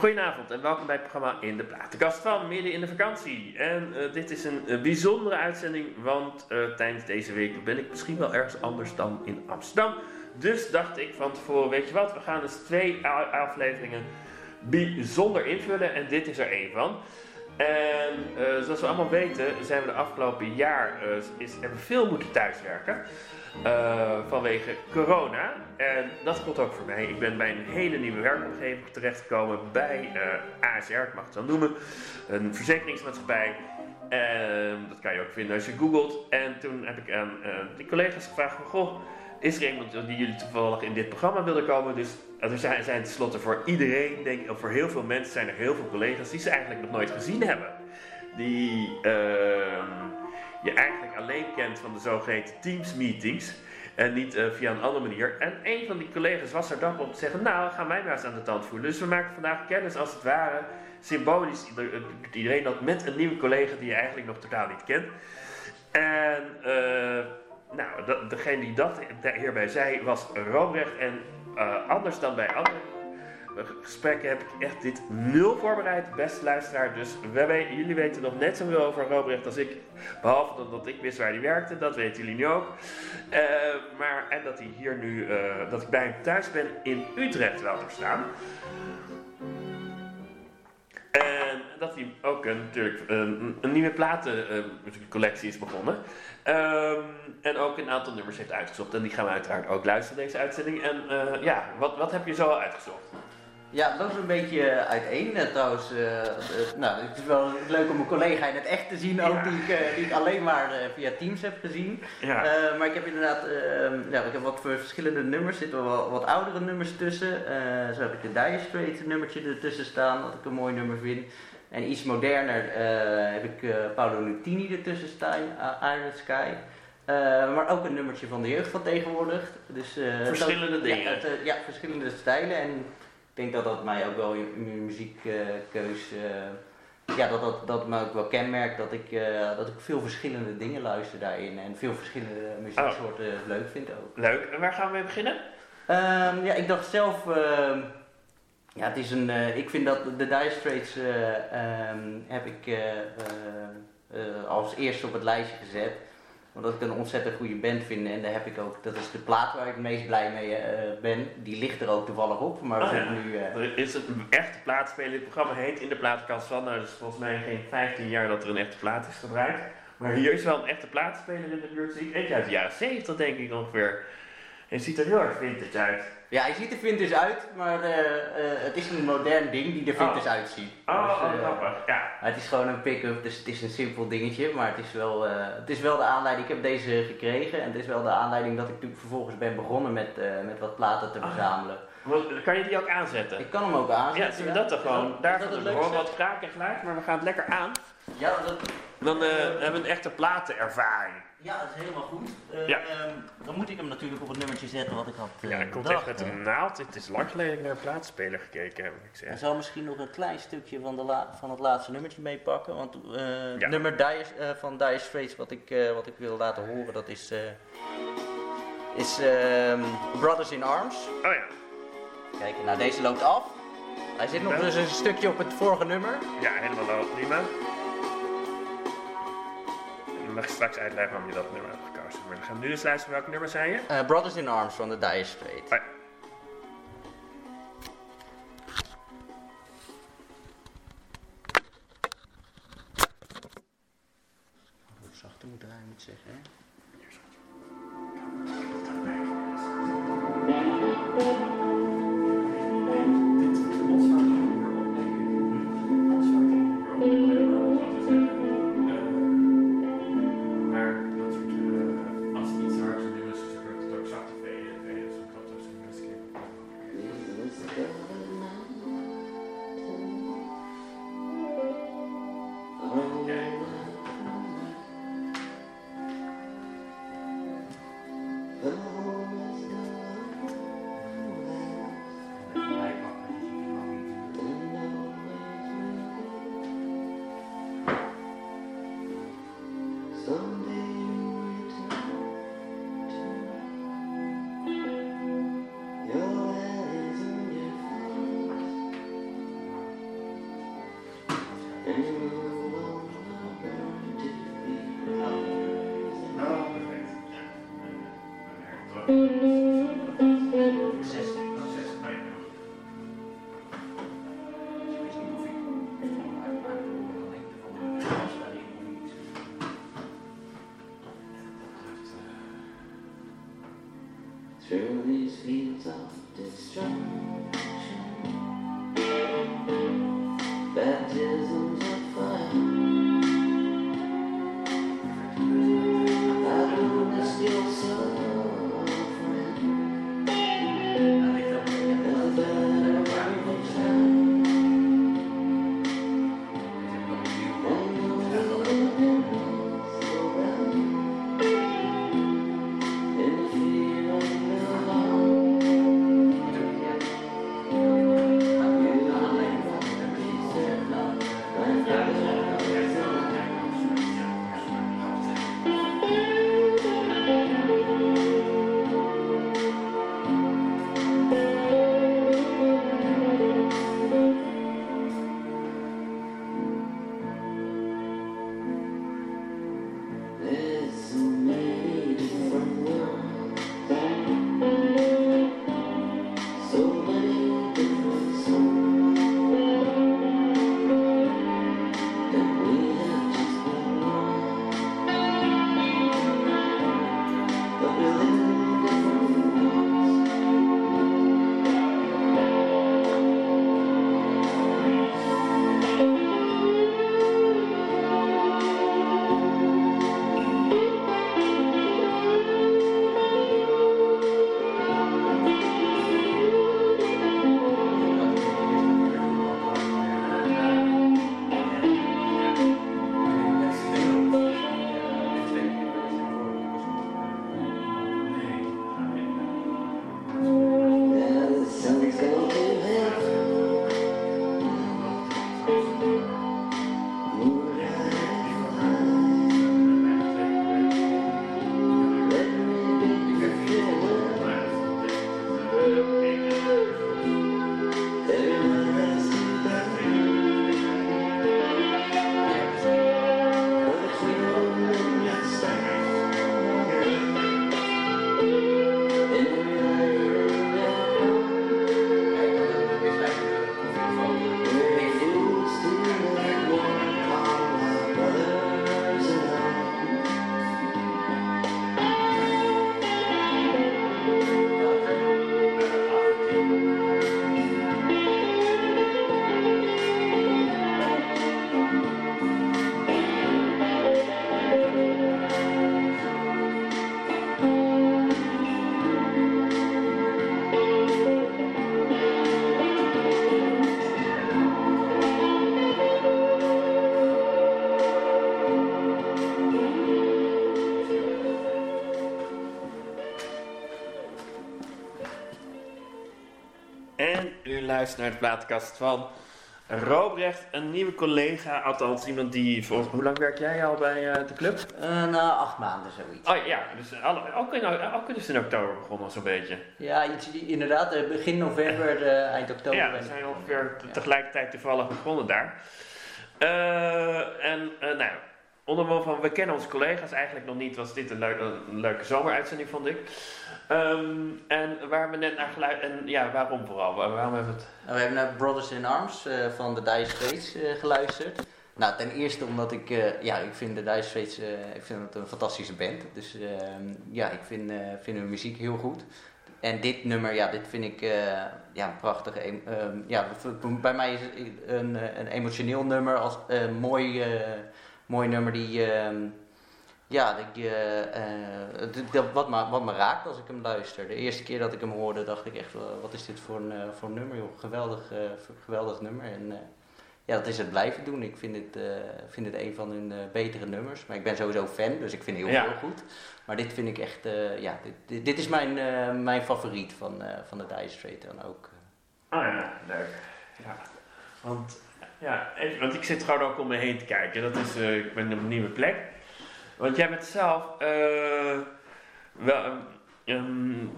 Goedenavond en welkom bij het programma In de Platenkast van midden in de vakantie. En uh, dit is een uh, bijzondere uitzending, want uh, tijdens deze week ben ik misschien wel ergens anders dan in Amsterdam. Dus dacht ik van tevoren, weet je wat, we gaan dus twee afleveringen bijzonder invullen en dit is er één van. En zoals we allemaal weten zijn we de afgelopen jaar, is, veel moeten thuiswerken. Uh, vanwege corona. En dat komt ook voor mij. Ik ben bij een hele nieuwe werkomgeving terechtgekomen bij uh, ASR, ik mag het zo noemen. Een verzekeringsmaatschappij. En dat kan je ook vinden als je googelt. En toen heb ik aan uh, die collega's gevraagd van, goh, is er iemand die jullie toevallig in dit programma willen komen? Dus er zijn, zijn tenslotte voor iedereen, denk ik, voor heel veel mensen zijn er heel veel collega's die ze eigenlijk nog nooit gezien hebben. Die ehm, je eigenlijk alleen kent van de zogeheten Teams meetings. En niet uh, via een andere manier. En een van die collega's was er dankbaar om te zeggen: Nou, gaan wij maar eens aan de tand voelen. Dus we maken vandaag kennis als het ware. Symbolisch iedereen dat met een nieuwe collega die je eigenlijk nog totaal niet kent. En uh, nou, degene die dat hierbij zei was Robrecht. En anders dan bij andere gesprekken heb ik echt dit nul voorbereid, beste luisteraar. Dus jullie weten nog net zoveel over Robrecht als ik. Behalve dat, dat ik wist waar hij werkte, dat weten jullie nu ook. Uh, maar, en dat hij hier nu, uh, dat ik bij hem thuis ben in Utrecht wel te staan. En dat hij ook een, natuurlijk een, een nieuwe platencollectie uh, is begonnen. Um, en ook een aantal nummers heeft uitgezocht. En die gaan we uiteraard ook luisteren, deze uitzending. En ja, wat, wat heb je zo uitgezocht? Ja, dat is een beetje uiteen. Uh, trouwens, uh, nou, het is wel leuk om een collega in het echt te zien, ook die, ik, die ik alleen maar via Teams heb gezien. Ja. maar ik heb inderdaad, ehm, ja, ik heb wat voor verschillende nummers, er zitten wel wat oudere nummers tussen. zo heb ik de Dire Straits nummertje ertussen staan, dat ik een mooi nummer vind. En iets moderner heb ik Paolo Nutini ertussen staan, Iron Sky. maar ook een nummertje van de jeugd van tegenwoordig. Dus, verschillende dingen. Ja, ja, verschillende stijlen. En denk dat dat mij ook wel in mijn muziekkeus, uh, ja, dat, dat, dat me ook wel kenmerkt dat ik, uh, dat ik veel verschillende dingen luister daarin en veel verschillende muzieksoorten oh. leuk vind ook. Leuk, en waar gaan we mee beginnen? Um, ja, ik dacht zelf, uh, ja, het is een, uh, ik vind dat de Dire Straits um, heb ik als eerste op het lijstje gezet omdat ik een ontzettend goede band vind. En daar heb ik ook, dat is de plaat waar ik het meest blij mee uh, ben. Die ligt er ook toevallig op. Maar oh, ja. nu, uh... Er is een echte plaatspeler. Dit programma heet In de Plaatkast van. Nou, dus volgens mij geen 15 jaar dat er een echte plaat is gebruikt. Maar hier is wel een echte plaatspeler in de buurt. Eentje uit de jaren 70 denk ik ongeveer. En ziet er heel erg vintage uit. Ja, hij ziet er vintage uit, maar uh, uh, het is een modern ding die er vintage oh. uitziet. Oh, dus, uh, grappig, ja. Het is gewoon een pick-up, dus het is een simpel dingetje, maar het is, wel, het is wel de aanleiding. Ik heb deze gekregen en het is wel de aanleiding dat ik vervolgens ben begonnen met, met wat platen te oh. verzamelen. Kan je die ook aanzetten? Ik kan hem ook aanzetten. Ja, we dat toch gewoon? Daar we horen wat kraak en geluid, maar we gaan het lekker aan. Ja, dat... Dan hebben we een echte platenervaring. Ja, dat is helemaal goed. Uh, ja. um, dan moet ik hem natuurlijk op het nummertje zetten wat ik had uh, Ja, ik komt echt met een naald. Het is lang geleden dat ik naar een plaatspeler gekeken heb. Ik, ik zal misschien nog een klein stukje van, de van het laatste nummertje meepakken. Want uh, ja. het nummer Dire, van Dire Straits wat ik, wat ik wil laten horen, dat is, is um, Brothers in Arms. Oh ja. Kijk, nou deze loopt af. Hij zit nog dus een stukje op het vorige nummer. Ja, helemaal prima mag je straks uitleggen waarom je dat nummer hebt gekozen. Maar we gaan nu eens luisteren welk nummer zijn je? Uh, Brothers in Arms van de Dire Straits. through these fields of destruction. Baptism. Naar de plaatkast van Robrecht, een nieuwe collega, althans iemand die volgens Hoe lang werk jij al bij uh, de club? Uh, nou, acht maanden zoiets. Oh ja, dus alle, ook, in, ook dus in oktober begonnen zo'n beetje. Ja, iets, inderdaad, eh, begin november, eind oktober. Ja, we zijn ongeveer tegelijkertijd toevallig begonnen daar. en nou onder van, we kennen onze collega's eigenlijk nog niet, was dit een, een leuke zomeruitzending vond ik. Ehm, en waar we net naar geluisterd, en ja, waarom vooral? Waarom hebben we het? Nou, we hebben naar Brothers in Arms uh, van de Dire Straits uh, geluisterd. Nou, ten eerste omdat ik, uh, ja, ik vind de Dire Straits, ik vind het een fantastische band. Dus ehm, ja, ik vind, vind hun muziek heel goed. En dit nummer, ja, dit vind ik ja, prachtig. Um, ja, bij mij is het een, een emotioneel nummer, als, een mooi, mooi nummer die ja, ik, uh, wat, me, wat me raakt als ik hem luister. De eerste keer dat ik hem hoorde, dacht ik echt, wat is dit voor een, uh, voor een nummer, joh. Geweldig, geweldig nummer. En ja, dat is het blijven doen. Ik vind het, vind het een van hun betere nummers. Maar ik ben sowieso fan, dus ik vind het heel, heel goed. Maar dit vind ik echt, ja, dit, dit, is mijn, mijn favoriet van, van de Dire Straits dan ook. Ah ja, leuk. Ja, want, ja, want ik zit gewoon ook om me heen te kijken. Dat is, ik ben op een nieuwe plek. Want jij bent zelf uh, wel, Um,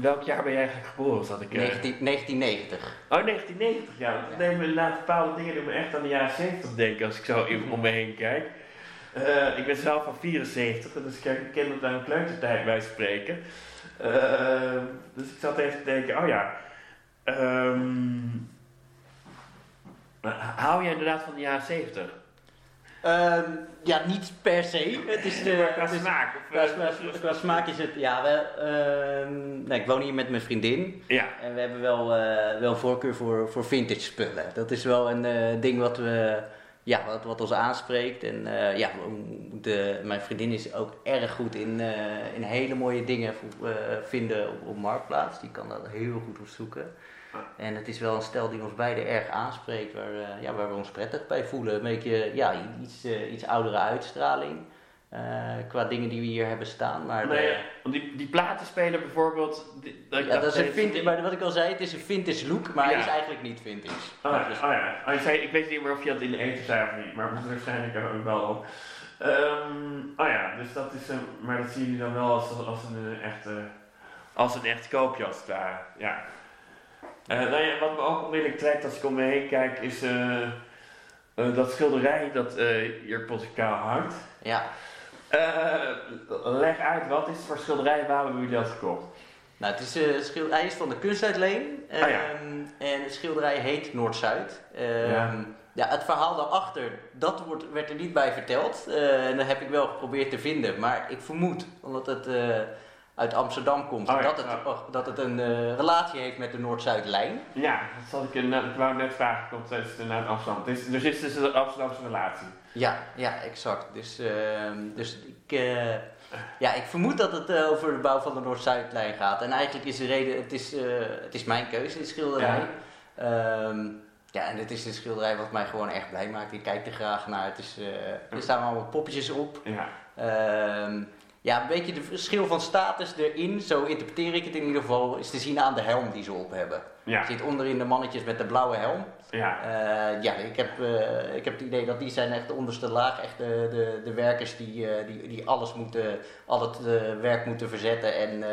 welk jaar ben jij eigenlijk geboren? Zat ik, 19, 1990. Oh, 1990, ja. Dat nemen we inderdaad bepaalde dingen doen me echt aan de jaren 70 denken als ik zo even om me heen kijk. Uh, ik ben zelf van 74, dus ik ken aan een kleutertijd bij spreken. Uh, dus ik zat even te denken, oh ja. Um, hou jij inderdaad van de jaren 70? Um, ja, niet per se. Het is, uh, qua smaak? Of, qua, qua, smaak is het, ja, wel, uh, nee, ik woon hier met mijn vriendin. Ja. En we hebben wel, uh, wel voorkeur voor, voor vintage spullen. Dat is wel een ding wat we ja, wat, wat ons aanspreekt. En ja, de, mijn vriendin is ook erg goed in, in hele mooie dingen vinden op, op Marktplaats. Die kan dat heel goed opzoeken. En het is wel een stel die ons beiden erg aanspreekt, waar, ja, waar we ons prettig bij voelen. Een beetje ja, iets, iets oudere uitstraling. Uh, qua dingen die we hier hebben staan. Maar nee, de, want die, die platenspelen bijvoorbeeld. Die, dat ja, dat is een vintage, maar wat ik al zei, het is een vintage look, maar ja. hij is eigenlijk niet vintage. Oh, ja, dus, oh ja. Oh, zei, ik weet niet meer of je dat in de eten zei of niet, maar waarschijnlijk ook wel. Um, oh ja, dus dat is een, maar dat zien jullie dan wel als, als een echte, als een echt koopje als het ware. Ja. Uh, nou wat me ook onmiddellijk trekt als ik om me heen kijk, is uh, uh, dat schilderij dat hier potikaal hangt. Ja. Leg uit, wat is het voor schilderij? Waar hebben jullie dat gekocht? Nou, het is, schilderij is van de kunstuitleen. Ah, ja. En het schilderij heet Noord-Zuid. Um, ja. ja. het verhaal daarachter, dat wordt, werd er niet bij verteld. En dat heb ik wel geprobeerd te vinden. Maar ik vermoed, omdat het uit Amsterdam komt, oh, dat, het, oh, dat het een uh, relatie heeft met de Noord-Zuid-lijn. Ja, dat zal ik, uh, ik wou net vragen, komt het naar Amsterdam. Dus, dus is dus een Amsterdamse relatie. Ja, ja, exact. Dus, uh, dus ik, uh, ja, ik vermoed dat het over de bouw van de Noord-Zuid-lijn gaat. En eigenlijk is de reden, het is, het is mijn keuze, dit schilderij. Ja. Um, ja, en dit is een schilderij wat mij gewoon echt blij maakt. Ik kijk er graag naar. Het is, er staan allemaal poppetjes op. Ja. Um, ja, een beetje de verschil van status erin, zo interpreteer ik het in ieder geval, is te zien aan de helm die ze op hebben. Ja. zit onderin de mannetjes met de blauwe helm. Ja, uh, ja ik, heb, uh, ik heb het idee dat die zijn echt de onderste laag, echt de, de, de werkers die, uh, die, die alles moeten, al het werk moeten verzetten en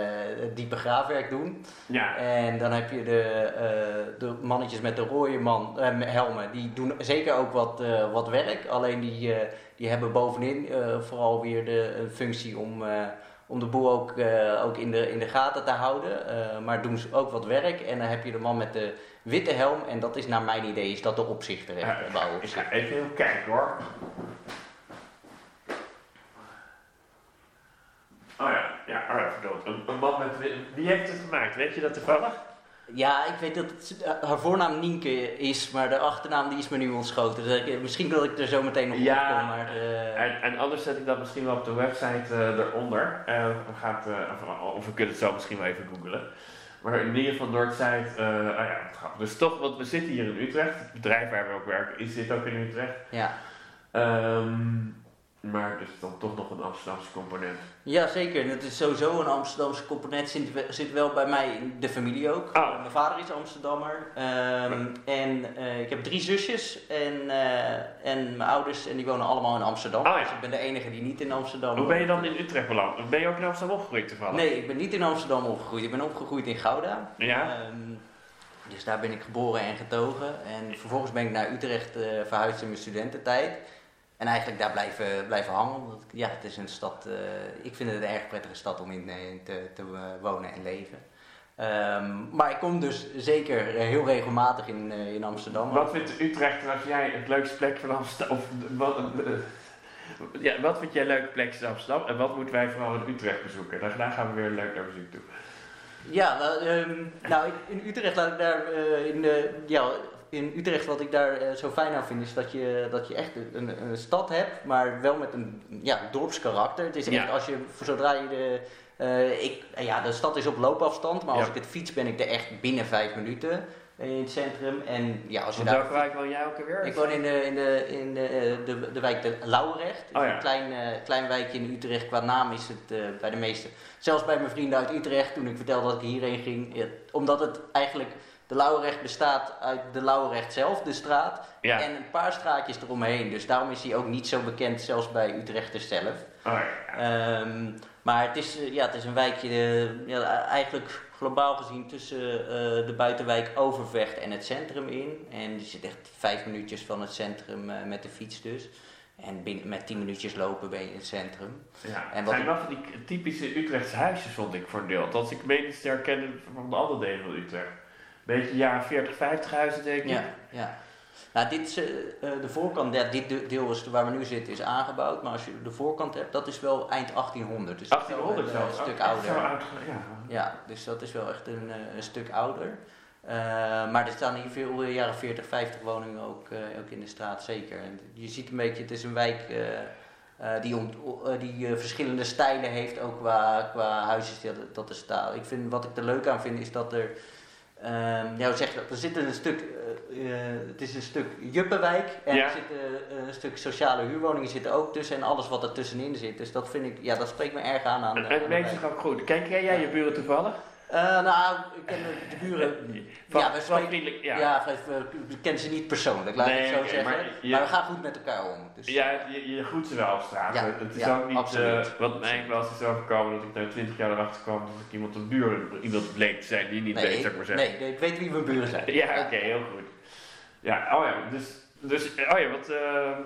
diepe graafwerk doen. Ja. En dan heb je de, de mannetjes met de rode man, helmen, die doen zeker ook wat, wat werk, alleen die die hebben bovenin vooral weer de functie om, om de boel ook, uh, ook in, de, in de gaten te houden. maar doen ze ook wat werk. En dan heb je de man met de witte helm. En dat is naar mijn idee is dat de opzichter. Ja, ik ga even, even kijken hoor. Oh ja, ja, oh ja verdood. Een, een man met... Wie heeft het gemaakt? Weet je dat toevallig? Ja, ik weet dat het, eh, haar voornaam Nienke is, maar de achternaam die is me nu ontschoten. Dus misschien wil ik er zo meteen nog ja, op komen. Maar, uh... en, en, anders zet ik dat misschien wel op de website uh, eronder. Uh, gaat, of, of, we kunnen het zo misschien wel even googlen. Maar in ieder geval Noordzijde, ah ja, dus toch, want we zitten hier in Utrecht. Het bedrijf waar we ook werken is, zit ook in Utrecht. Ja. Um, maar dus dan toch nog een Amsterdamse component. Ja, zeker. Het is sowieso een Amsterdamse component. Zit, zit wel bij mij in de familie ook. Oh. Mijn vader is Amsterdammer. Um, en uh, ik heb drie zusjes en, uh, en mijn ouders. En die wonen allemaal in Amsterdam. Ja. Dus ik ben de enige die niet in Amsterdam Hoe ben je dan in Utrecht beland? Ben je ook in Amsterdam opgegroeid toevallig? Nee, ik ben niet in Amsterdam opgegroeid. Ik ben opgegroeid in Gouda. Ja. Um, dus daar ben ik geboren en getogen. En vervolgens ben ik naar Utrecht uh, verhuisd in mijn studententijd. En eigenlijk daar blijven, blijven hangen. Ja, het is een stad, uh, ik vind het een erg prettige stad om in, in te, te uh, wonen en leven. Um, maar ik kom dus zeker heel regelmatig in, in Amsterdam. Wat vindt Utrecht als jij het leukste plek van Amsterdam? Of, wat, ja, wat vind jij een leuke plek in Amsterdam? En wat moeten wij vooral in Utrecht bezoeken? Daar, gaan we weer leuk naar bezoek toe. Ja, nou, um, nou in Utrecht laat ik daar in de, ja, in Utrecht, wat ik daar uh, zo fijn aan vind, is dat je, dat je echt een, een stad hebt, maar wel met een ja, dorpskarakter. Het is echt als je, zodra je de. Uh, ik, ja, de stad is op loopafstand, maar als ik het fiets ben ik er echt binnen vijf minuten in het centrum. En ja, als je daar. Welke wijk woon jij ook alweer? Ik woon in de, in de, in de, de, de wijk de Lauwerecht. Oh, ja. Een klein, uh, klein wijkje in Utrecht. Qua naam is het uh, bij de meeste. Zelfs bij mijn vrienden uit Utrecht, toen ik vertelde dat ik hierheen ging. Ja, omdat het eigenlijk de Lauwerecht bestaat uit de Lauwerecht zelf, de straat, en een paar straatjes eromheen. Dus daarom is hij ook niet zo bekend, zelfs bij Utrechters zelf. Oh, ja. um, maar het is, ja, het is een wijkje, ja, eigenlijk globaal gezien tussen uh, de buitenwijk Overvecht en het centrum in. En je zit echt vijf minuutjes van het centrum uh, met de fiets dus. En binnen, met tien minuutjes lopen ben je in het centrum. Ja, en wat zijn wel van die typische Utrechtse huisjes, vond ik voor een deel. Dat ik meen te herkennen van de andere delen van Utrecht. Beetje jaren 40, 50 huizen, denk ik. Ja, ja. Nou, dit is, uh, de voorkant, ja, dit deel is, waar we nu zitten is aangebouwd, maar als je de voorkant hebt, dat is wel eind 1800. Dus 1800 is wel een stuk ouder. ja. ja, dus dat is wel echt een, een stuk ouder. Uh, maar er staan hier veel jaren 40, 50 woningen ook, ook in de straat, zeker. En je ziet een beetje, het is een wijk die, om, die verschillende stijlen heeft, ook qua, qua huisjes dat, dat er staan. Ik vind, wat ik er leuk aan vind, is dat er Um, ja, zeg Er zit een stuk, uh, uh, het is een stuk Juppenwijk en er zitten uh, een stuk sociale huurwoningen zitten ook tussen en alles wat er tussenin zit. Dus dat vind ik, ja, dat spreekt me erg aan. aan het zich ook goed. Kijk jij je buren toevallig? Uh, nou, ik ken de buren. ja, we spreken, ja. ja, we kennen ze niet persoonlijk, laat ik zo zeggen. Maar, maar, we gaan goed met elkaar om. Dus. Ja, je, je groet ze wel op straat. Ja, het is ook niet uh, wat mij wel eens is overkomen dat ik na 20 jaar erachter kwam dat ik iemand een buur iemand bleek te zijn die niet nee, weet, zou ik maar zeggen. Nee, ik weet wie mijn buren zijn. ja, oké, okay, heel goed. Ja, oh ja, dus, dus oh ja, wat. Uh,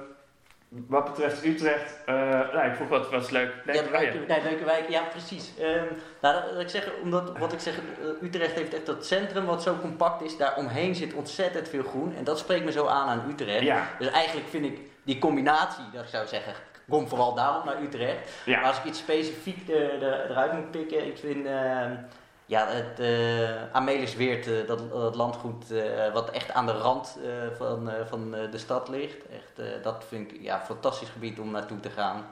wat betreft Utrecht, uh, nou, ik vroeg wat was leuk. Nee, ja, leuke, nee, leuke wijk, ja precies. Um, nou, dat, ik zeg, omdat, wat ik zeg, eh, Utrecht heeft echt dat centrum wat zo compact is. Daar omheen zit ontzettend veel groen. En dat spreekt me zo aan aan Utrecht. Ja. Dus eigenlijk vind ik die combinatie, dat ik zou zeggen, kom vooral daarom naar Utrecht. Ja. Maar als ik iets specifiek er, eruit moet pikken, ik vind... Uh, ja, het uh, Amelisweert, uh, dat, dat, landgoed uh, wat echt aan de rand van, van de stad ligt. Echt, dat vind ik ja, een fantastisch gebied om naartoe te gaan.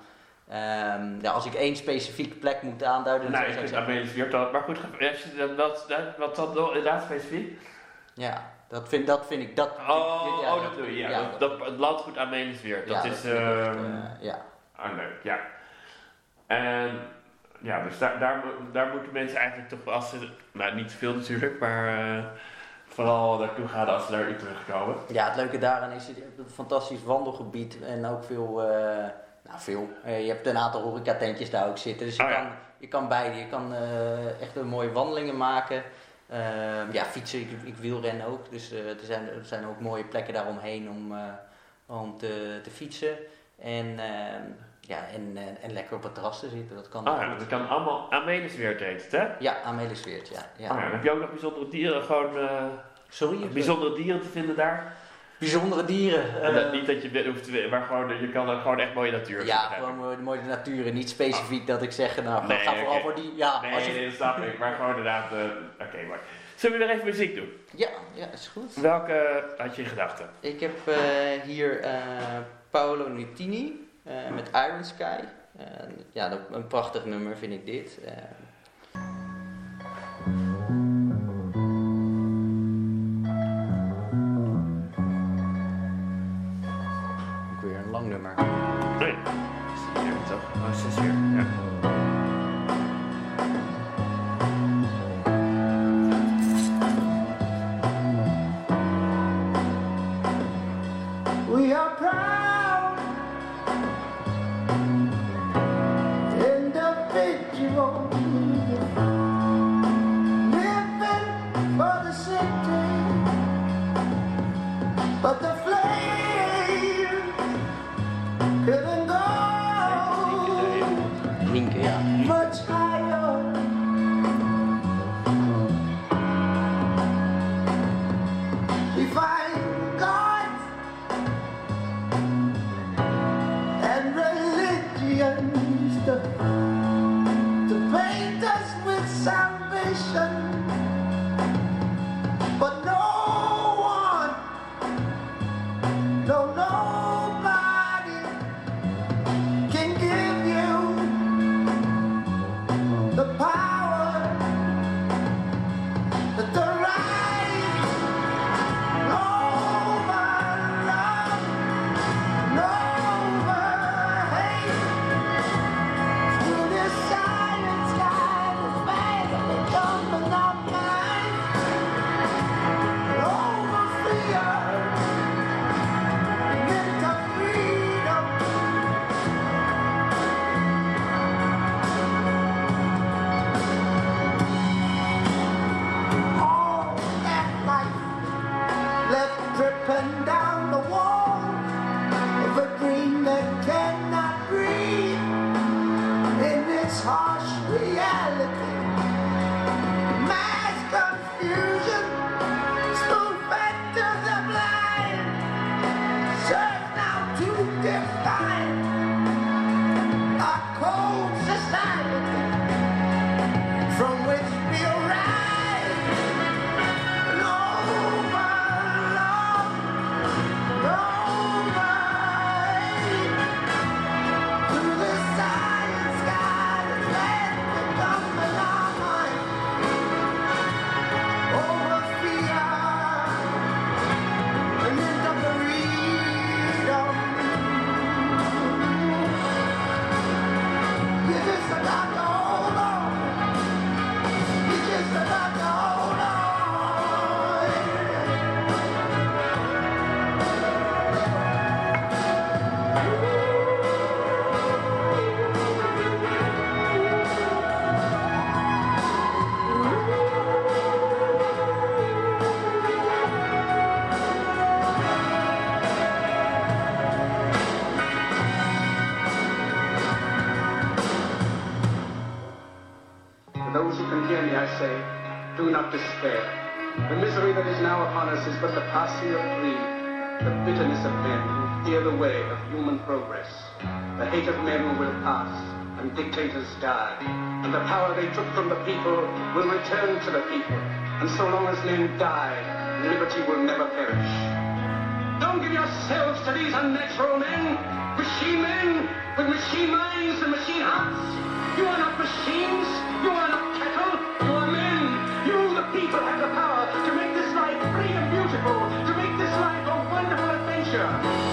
Um, ja, als ik één specifieke plek moet aanduiden... Nou, ik vind Amelisweert dat, maar goed, wat, wat dan inderdaad specifiek? Ja, dat vind, dat vind ik... Dat, oh, ja, oh, dat doe je, ja. ja dat, dat, het landgoed Amelisweert, dat, dat is... Echt, ja. Ah, leuk, ja. En ja, dus daar, daar, daar moeten mensen eigenlijk toch, als ze, nou niet veel natuurlijk, maar uh, vooral naartoe gaan als ze naar Utrecht komen. Ja, het leuke daaraan is, je hebt een fantastisch wandelgebied en ook veel, uh, nou veel, uh, je hebt een aantal horecatentjes daar ook zitten. Dus je, oh, kan, ja. je kan beide, je kan echt een mooie wandelingen maken. Ehm, ja, fietsen, ik, ik wielrennen ook, dus er, zijn, er zijn ook mooie plekken daaromheen om, om te, te fietsen. En ehm, ja, en, en, en, lekker op het terras te zitten, dat kan Ah ja, dat kan allemaal Amelisweert heet het, hè? Ja, Amelisweert, ja. ja. Ah, ja. Heb je ook nog bijzondere dieren, gewoon... Uh, Sorry? Bijzondere dieren te vinden daar? Bijzondere dieren? Uh, niet dat je hoeft te maar gewoon, je kan gewoon echt mooie natuur Ja, gewoon mooie, mooie natuur niet specifiek ah. dat ik zeg, nou, nee, ga okay. vooral voor die... Ja, nee, als je... nee, dat snap ik, maar gewoon inderdaad... Uh, Oké, okay, maar... Zullen we weer even muziek doen? Ja, ja, is goed. Welke had je in gedachten? Ik heb hier Paolo Nutini met Iron Sky ja, een prachtig nummer vind ik dit. Bitterness of men fear the way of human progress. The hate of men will pass, and dictators die, and the power they took from the people will return to the people. And so long as men die, liberty will never perish. Don't give yourselves to these unnatural men, machine men with machine minds and machine hearts. You are not machines, you are not Yeah.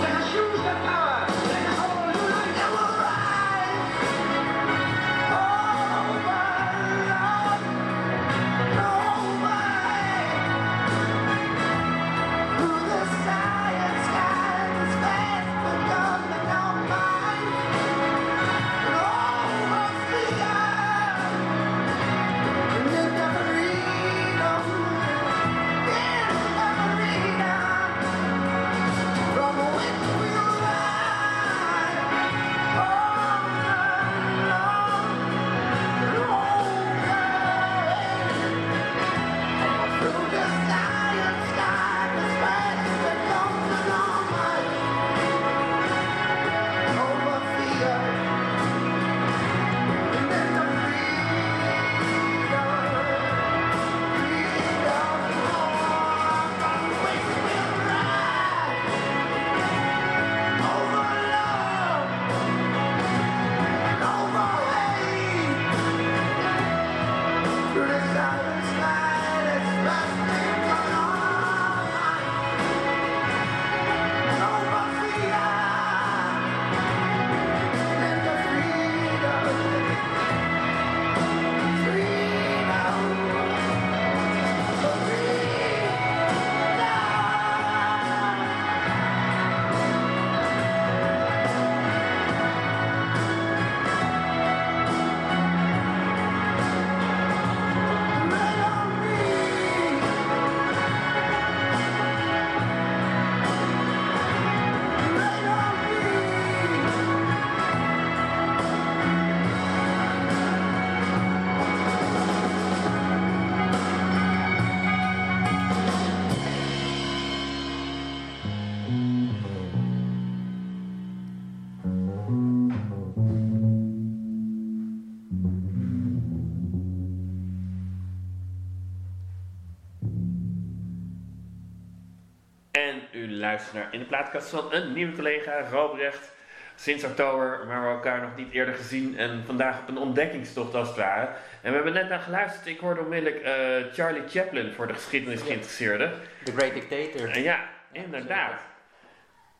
Naar In de Plaatkast van een nieuwe collega, Robrecht. Sinds oktober, maar we elkaar nog niet eerder gezien. En vandaag op een ontdekkingstocht als het ware. En we hebben net naar geluisterd. Ik hoorde onmiddellijk eh, Charlie Chaplin voor de geschiedenis geïnteresseerden. The Great Dictator. En ja, inderdaad.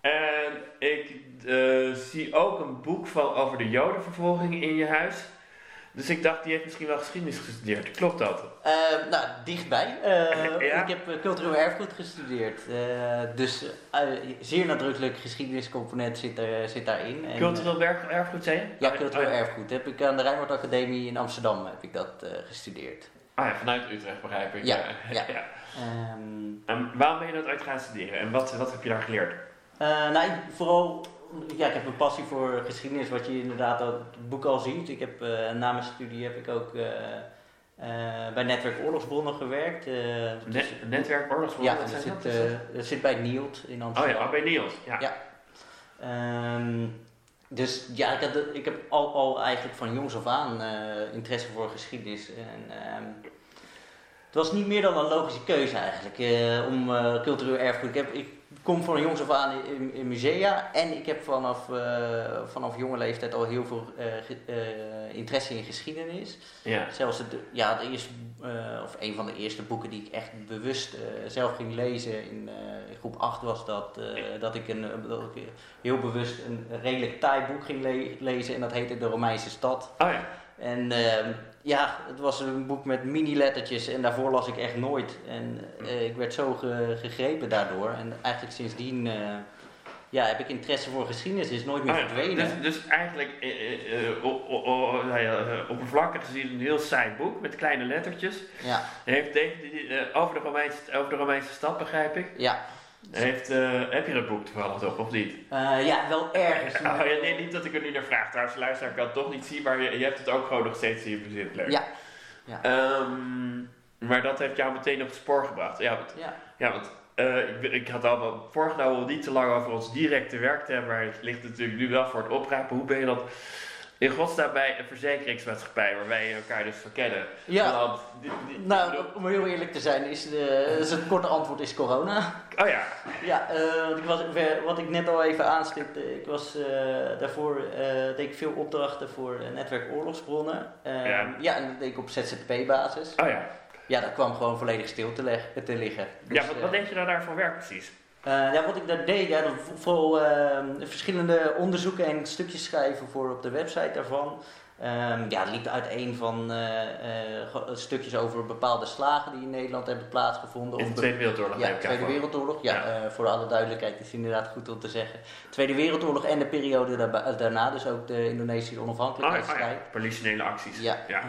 En ik eh, zie ook een boek van over de Jodenvervolging in je huis. Dus ik dacht, die heeft misschien wel geschiedenis gestudeerd. Klopt dat? Eh, nou, dichtbij. Eh, Ja? Ik heb eh, cultureel erfgoed gestudeerd. Eh, dus zeer nadrukkelijk geschiedeniscomponent zit, er, zit daarin. En, Cultureel erf- erfgoed, zei je? Ja, cultureel oh, erfgoed. Heb ik aan de Rijnmond Academie in Amsterdam heb ik dat eh, gestudeerd. Ah ja, vanuit Utrecht begrijp ik. Ja, ja. Ehm, En waarom ben je dat uit gaan studeren? En wat, wat heb je daar geleerd? Eh, nou, ik- vooral, ja, ik heb een passie voor geschiedenis, wat je inderdaad ook het boek al ziet. Ik heb eh, na mijn studie heb ik ook eh, eh, bij Netwerk Oorlogsbronnen gewerkt. Ne netwerk oorlogsbron, ja, dat zit, dat? zit bij Nielt in oh Amsterdam. ja, bij Niels. Ja. Ja. Ehm, dus ja, ik, had, ik heb al, al eigenlijk van jongs af aan interesse voor geschiedenis. En, ehm, het was niet meer dan een logische keuze eigenlijk om cultureel erfgoed. Ik, heb, ik kom van jongs af aan in, in musea en ik heb vanaf, eh, vanaf jonge leeftijd al heel veel eh, eh, interesse in geschiedenis. ja. Zelfs het, ja, de eerste, of een van de eerste boeken die ik echt bewust zelf ging lezen in, in groep 8 was dat, dat ik een, dat ik heel bewust een redelijk taai boek ging le- lezen en dat heette De Romeinse Stad. Oh ja. En ehm, ja, het was een boek met mini-lettertjes en daarvoor las ik echt nooit. En eh, ik werd zo ge- gegrepen daardoor. En eigenlijk sindsdien eh, ja, heb ik interesse voor geschiedenis, is nooit meer ja, verdwenen. Dus, dus eigenlijk eh, oppervlakkig gezien een heel saai boek met kleine lettertjes. Ja, Heeft, heeft, over, de Romeinse, over de Romeinse stad begrijp ik. ja. Heeft, eh, heb je dat boek toevallig nog of niet? Eh, ja, wel ergens. Oh, ja, nee, niet dat ik er nu naar vraag. Trouwens, luisteraar kan het toch niet zien, maar je, je hebt het ook gewoon nog steeds in je bezit. Leuk. Ja. Ehm, Maar dat heeft jou meteen op het spoor gebracht. Ja, want, ja. ja, want ik, ik, had al voorgenomen om niet te lang over ons directe werk te hebben, maar het ligt natuurlijk nu wel voor het oprapen. Hoe ben je dat in godsnaam bij een verzekeringsmaatschappij waar wij elkaar dus verkennen. Ja, nou, om heel eerlijk te zijn, is, de, is het korte antwoord is corona. Oh ja. Ja, uh, ik was, wat ik net al even aanstipte, ik was uh, daarvoor, uh, deed ik veel opdrachten voor netwerk oorlogsbronnen. ja. ja, en dat deed ik op ZZP-basis. Oh ja. Ja, dat kwam gewoon volledig stil te, te liggen. Dus, ja, wat, wat deed je nou daarvoor werk precies? Uh, ja, wat ik daar deed, ja, uh, verschillende onderzoeken en stukjes schrijven voor op de website daarvan. Um, ja, het liep uiteen van uh, stukjes over bepaalde slagen die in Nederland hebben plaatsgevonden. In de Tweede Wereldoorlog? Ja, Tweede Wereldoorlog. Ja, ja. voor alle duidelijkheid is inderdaad goed om te zeggen. Tweede Wereldoorlog en de periode daarna, dus ook de Indonesische onafhankelijkheidsstrijd. Oh, ja, Politionele acties. Ja, ja.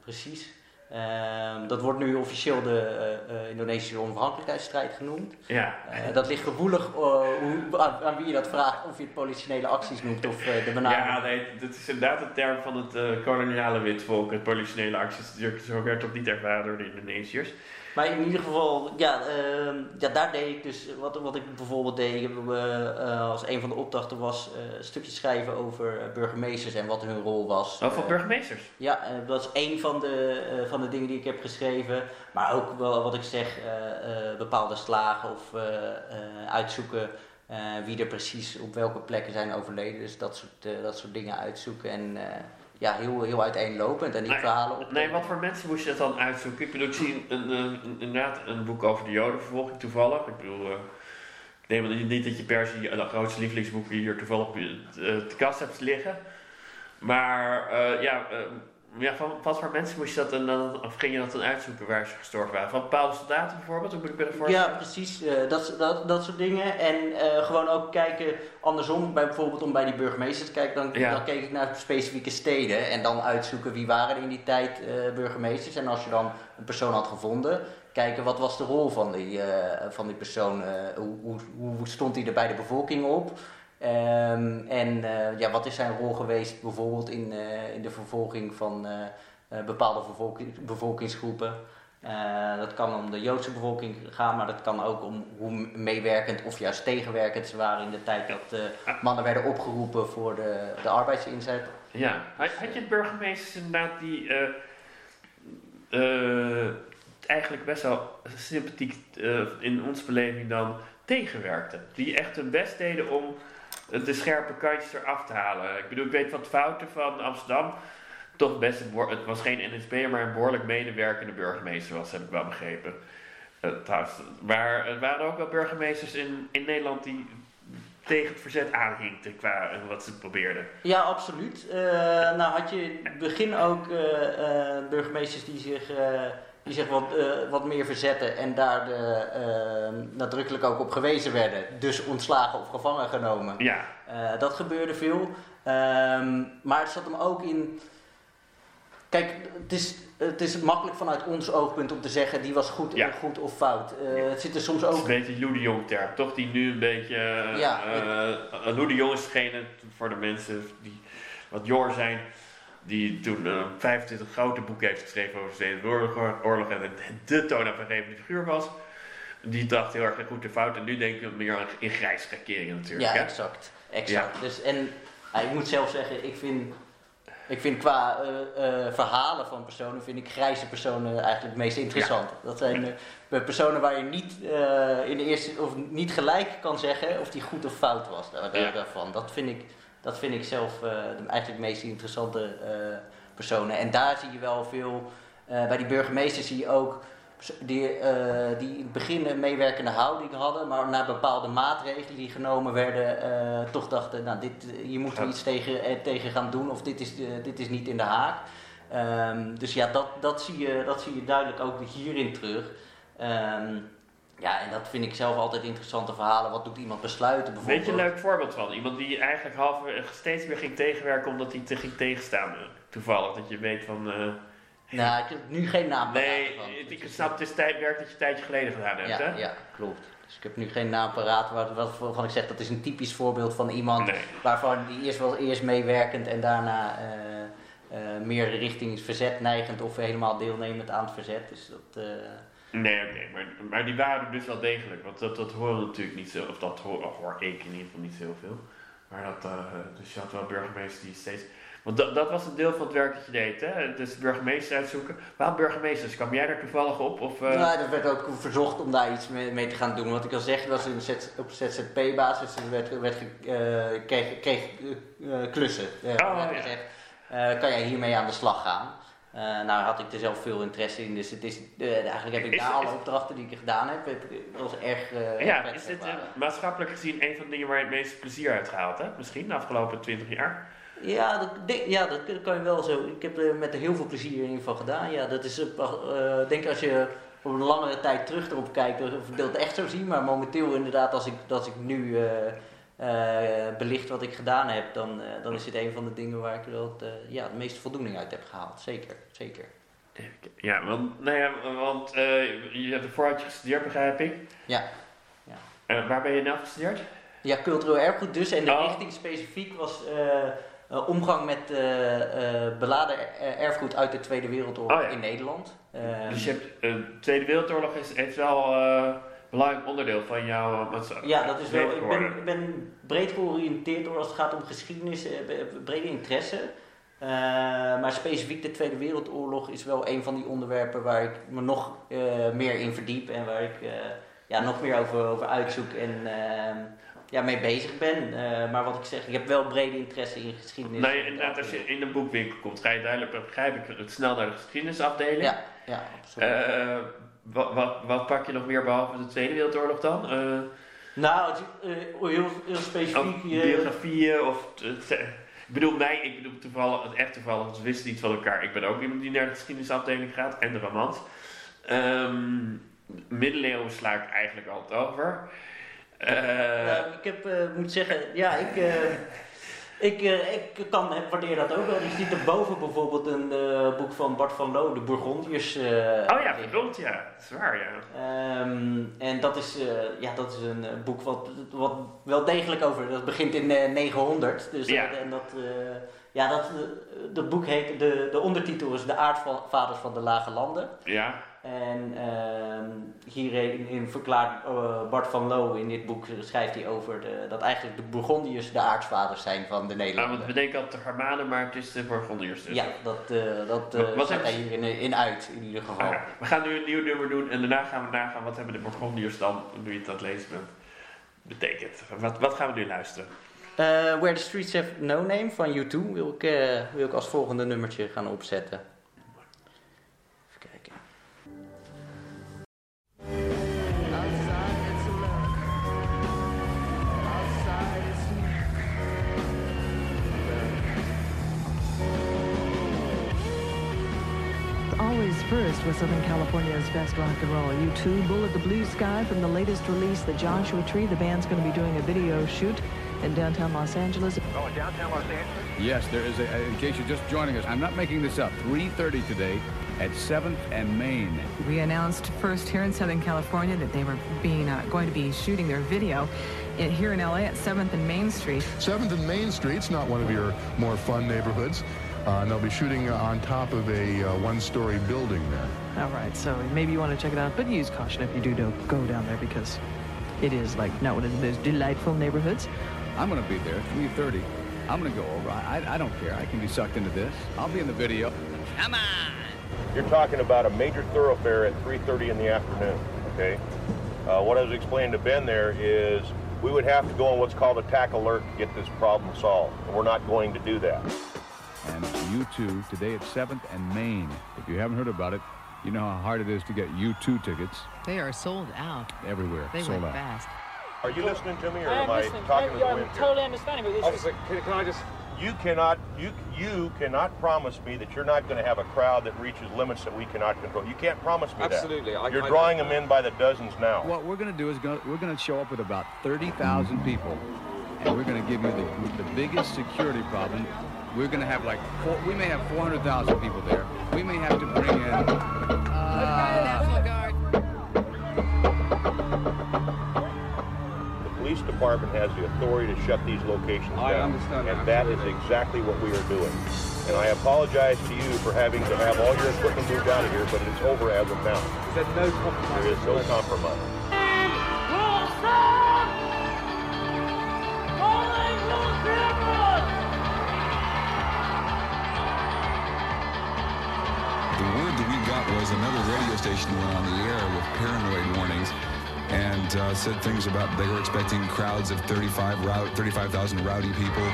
precies. Ehm, dat wordt nu officieel de uh, Indonesische onafhankelijkheidsstrijd genoemd. Ja. Uh, dat ligt gevoelig uh, hoe, aan, wie je dat vraagt, of je het politionele acties noemt of de benaming. Ja, nee, dat is inderdaad een term van het koloniale witvolk, het politionele acties. Zo werd toch niet ervaren door de Indonesiërs. Maar in ieder geval, ja, uh, ja daar deed ik dus, wat, wat ik bijvoorbeeld deed, uh, als een van de opdrachten was uh, een stukje schrijven over burgemeesters en wat hun rol was. Oh, van burgemeesters? Ja, dat is één van de, van de dingen die ik heb geschreven. Maar ook wel wat ik zeg, bepaalde slagen of uitzoeken wie er precies op welke plekken zijn overleden. Dus dat soort, dat soort dingen uitzoeken en ja, heel, heel uiteenlopend en die verhalen op. Nee, wat voor mensen moest je dat dan uitzoeken? Ik bedoel, ik zie een, een, inderdaad een boek over de Jodenvervolging toevallig. Ik bedoel, uh, ik neem niet dat je per se de grootste lievelingsboeken hier toevallig op je de kast hebt liggen. Maar uh, ja, ja, van wat voor mensen moest je dat dan, of ging je dat dan uitzoeken waar ze gestorven waren? Van bepaalde soldaten bijvoorbeeld? Hoe moet ik me? Ja, precies. Uh, dat, dat, dat soort dingen. En uh, gewoon ook kijken andersom, bij, bijvoorbeeld om bij die burgemeester te kijken, dan, dan keek ik naar specifieke steden en dan uitzoeken wie waren in die tijd uh, burgemeesters. En als je dan een persoon had gevonden, kijken wat was de rol van die, van die persoon, hoe, hoe, hoe stond hij er bij de bevolking op. Um, en uh, ja, wat is zijn rol geweest bijvoorbeeld in, uh, in de vervolging van uh, bepaalde bevolking, bevolkingsgroepen? dat kan om de Joodse bevolking gaan, maar dat kan ook om hoe meewerkend of juist tegenwerkend ze waren in de tijd dat mannen werden opgeroepen voor de, de arbeidsinzet. Ja, had je het burgemeesters inderdaad die eigenlijk best wel sympathiek in onze beleving dan tegenwerkten? Die echt hun best deden om de scherpe kantjes eraf te halen. Ik bedoel, ik weet wat fouten van Amsterdam. Toch best, een, het was geen NSB, maar een behoorlijk medewerkende burgemeester was, heb ik wel begrepen. Uh, trouwens, maar er waren ook wel burgemeesters in, in Nederland die tegen het verzet aanhinkten qua wat ze probeerden. Ja, absoluut. Uh, nou had je in het begin ook uh, burgemeesters die zich die zich wat, uh, wat meer verzetten en daar de, uh, nadrukkelijk ook op gewezen werden. Dus ontslagen of gevangen genomen. Ja. Uh, dat gebeurde veel. Um, maar het zat hem ook in. Kijk, het is, het is makkelijk vanuit ons oogpunt om te zeggen die was goed, ja. goed of fout. het zit er soms ook. Het is een beetje Lou de Jong term, toch? Die nu een beetje. Ja. Lou de Jong is degene voor de mensen die wat jonger zijn die toen uh, 25 grote boeken heeft geschreven over de Tweede Wereldoorlog en de toonaangevende figuur was. Die dacht heel erg goed de fout en nu denk ik meer in grijs schakeringen natuurlijk. Ja, exact. exact. Dus, en ik moet zelf zeggen, ik vind, ik vind qua uh, verhalen van personen, vind ik grijze personen eigenlijk het meest interessant. Dat zijn personen waar je niet, in de eerste, of niet gelijk kan zeggen of die goed of fout was daarvan. Dat vind ik dat vind ik zelf uh, de eigenlijk meest interessante uh, personen. En daar zie je wel veel, uh, bij die burgemeesters zie je ook die, die in het begin een meewerkende houding hadden, maar na bepaalde maatregelen die genomen werden, toch dachten, nou dit, hier moeten we iets tegen, tegen gaan doen of dit is, dit is niet in de haak. Um, dus ja, dat, dat, zie je, dat zie je duidelijk ook hierin terug. Um, ja, en dat vind ik zelf altijd interessante verhalen. Wat doet iemand besluiten bijvoorbeeld? Weet je een leuk voorbeeld van? Iemand die eigenlijk half steeds weer ging tegenwerken omdat hij te ging tegenstaan. Toevallig, dat je weet van... Uh, nou, ik heb nu geen naam Nee, van, ik snap het is tijd, werk dat je een tijdje geleden gedaan hebt, ja, hè? Ja, klopt. Dus ik heb nu geen naam paraat waarvan ik zeg dat is een typisch voorbeeld van iemand waarvan die eerst wel eerst meewerkend en daarna... Uh, meer richting verzet neigend of helemaal deelnemend aan het verzet. Dus dat, Nee, oké, maar, maar die waren dus wel degelijk. Want dat, dat horen natuurlijk niet zo, of dat hoor, of hoor ik in ieder geval niet zo heel veel. Maar dat, uh, dus je had wel burgemeesters die steeds. Want dat, dat was een deel van het werk dat je deed, hè? Dus burgemeesters uitzoeken. Waarom burgemeesters? Kwam jij daar toevallig op? Of, uh... Nou, er werd ook verzocht om daar iets mee, mee te gaan doen. Wat ik al zeg, was in op ZZP-basis. Er werd, werd uh, kreeg, kreeg klussen. oh, ja. gezegd, kan jij hiermee aan de slag gaan? Uh, nou had ik er zelf veel interesse in, dus het is, uh, eigenlijk heb ik daar alle opdrachten die ik gedaan heb, heb was erg uh, Ja, is dit maatschappelijk gezien een van de dingen waar je het meeste plezier uit gehaald hebt? Misschien de afgelopen 20 jaar? Ja, dat, ja, dat kan je wel zo. Ik heb er met heel veel plezier in ieder geval gedaan. Ja, dat is, denk als je op een langere tijd terug erop kijkt, of ik dat echt zo zie, maar momenteel inderdaad, als ik, als ik nu belicht wat ik gedaan heb, dan, uh, dan is dit een van de dingen waar ik wel het, uh, ja, de meeste voldoening uit heb gehaald. Zeker, zeker. Ja, want, nou ja, want je hebt ervoor had je gestudeerd, begrijp ik. Ja. ja. waar ben je nou gestudeerd? Ja, cultureel erfgoed dus. En de oh. richting specifiek was omgang met beladen erfgoed uit de Tweede Wereldoorlog oh, in Nederland. dus je hebt, de Tweede Wereldoorlog is, heeft wel belangrijk onderdeel van jouw maatschappij. Ja, dat is wel. Ik ben, ik ben breed georiënteerd door als het gaat om geschiedenis, eh, brede interesse. Uh, maar specifiek de Tweede Wereldoorlog is wel een van die onderwerpen waar ik me nog uh, meer in verdiep en waar ik uh, ja, nog meer over, over uitzoek en ehm, ja, mee bezig ben. maar wat ik zeg, ik heb wel brede interesse in geschiedenis. Nee, inderdaad, als je in een boekwinkel komt, ga je duidelijk, begrijp ik, het snel naar de geschiedenisafdeling. Ja, ja absoluut. Wat, wat, wat, pak je nog meer behalve de Tweede Wereldoorlog dan? Uh, nou, uh, heel, heel specifiek. Biografieën of. ik bedoel, mij, ik bedoel toevallig, het echt toevallig, we wisten niet van elkaar. Ik ben ook iemand die naar de geschiedenisafdeling gaat en de romans. Um, middeleeuwen sla ik eigenlijk altijd over. Nou, ik heb, moet zeggen, ja, ik. Ik, uh, ik kan, waardeer dat ook wel. Je ziet erboven bijvoorbeeld een uh, boek van Bart van Loo, De Bourgondiërs. Uh, oh ja, verdomd ja. Dat is waar, ja. Um, en dat is, ja, dat is een boek wat, wat wel degelijk over... Dat begint in 900. Dus ja. en dat, ja, dat, dat boek heet... De, de ondertitel is De aardvaders van de Lage Landen. Ja. En uh, hierin in verklaart uh, Bart van Loo in dit boek schrijft hij over de, dat eigenlijk de Bourgondiërs de aartsvaders zijn van de Nederlanden. Ja, want denken altijd de Germanen, maar het is de Bourgondiërs dus. Ja, dat, uh, dat wat hij hier in, in, uit in ieder geval. We gaan nu een nieuw nummer doen en daarna gaan we nagaan wat hebben de Bourgondiërs dan, nu je het aan het lezen bent, betekent. Wat, wat gaan we nu luisteren? Where the Streets Have No Name van U2 wil ik, wil ik als volgende nummertje gaan opzetten. Southern California's best rock and roll. You two, Bullet the Blue Sky from the latest release, The Joshua Tree. The band's going to be doing a video shoot in downtown Los Angeles. Oh, in downtown Los Angeles? Yes, there is a, in case you're just joining us, I'm not making this up, 3.30 today at 7th and Main. We announced first here in Southern California that they were being uh, going to be shooting their video in, here in LA at 7th and Main Street. 7th and Main Street's not one of your more fun neighborhoods. Uh, and they'll be shooting on top of a uh, one-story building there. All right, so maybe you want to check it out, but use caution if you do go down there because it is like not one of the most delightful neighborhoods. I'm going to be there 3:30. I'm going to go over. I, I don't care. I can be sucked into this. I'll be in the video. Come on. You're talking about a major thoroughfare at 3:30 in the afternoon. Okay. Uh, what I was explaining to Ben there is we would have to go on what's called a attack alert to get this problem solved, and we're not going to do that and U2 today at 7th and Main. If you haven't heard about it, you know how hard it is to get U2 tickets. They are sold out. Everywhere. They sold went out. fast. Are you listening to me, or am I talking I, to the I'm wind? I'm totally understanding. But Officer, can, can I just? You cannot, you you cannot promise me that you're not going to have a crowd that reaches limits that we cannot control. You can't promise me Absolutely. that. Absolutely. You're I, drawing them in by the dozens now. What we're going to do is go, we're going to show up with about 30,000 people, and we're going to give you the, the biggest security problem we're going to have like, four, we may have 400,000 people there. We may have to bring in... Uh, the police department has the authority to shut these locations I down. understand And that, is exactly what we are doing. And I apologize to you for having to have all your equipment moved out of here, but it's over as of now. Is no compromise? There is no compromise. Station went on the air with paranoid warnings and uh, said things about they were expecting crowds of 35 rou- 35,000 rowdy people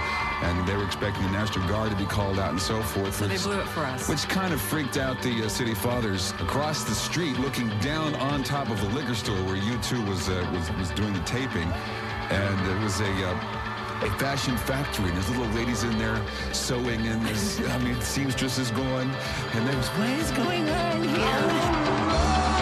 and they were expecting the National Guard to be called out and so forth. So they which- blew it for us. Which kind of freaked out the uh, city fathers across the street looking down on top of the liquor store where U2 was, uh, was, was doing the taping. And it was a, uh, a fashion factory, and there's little ladies in there sewing, and there's, I mean, seamstresses going, and there's, what is going on here?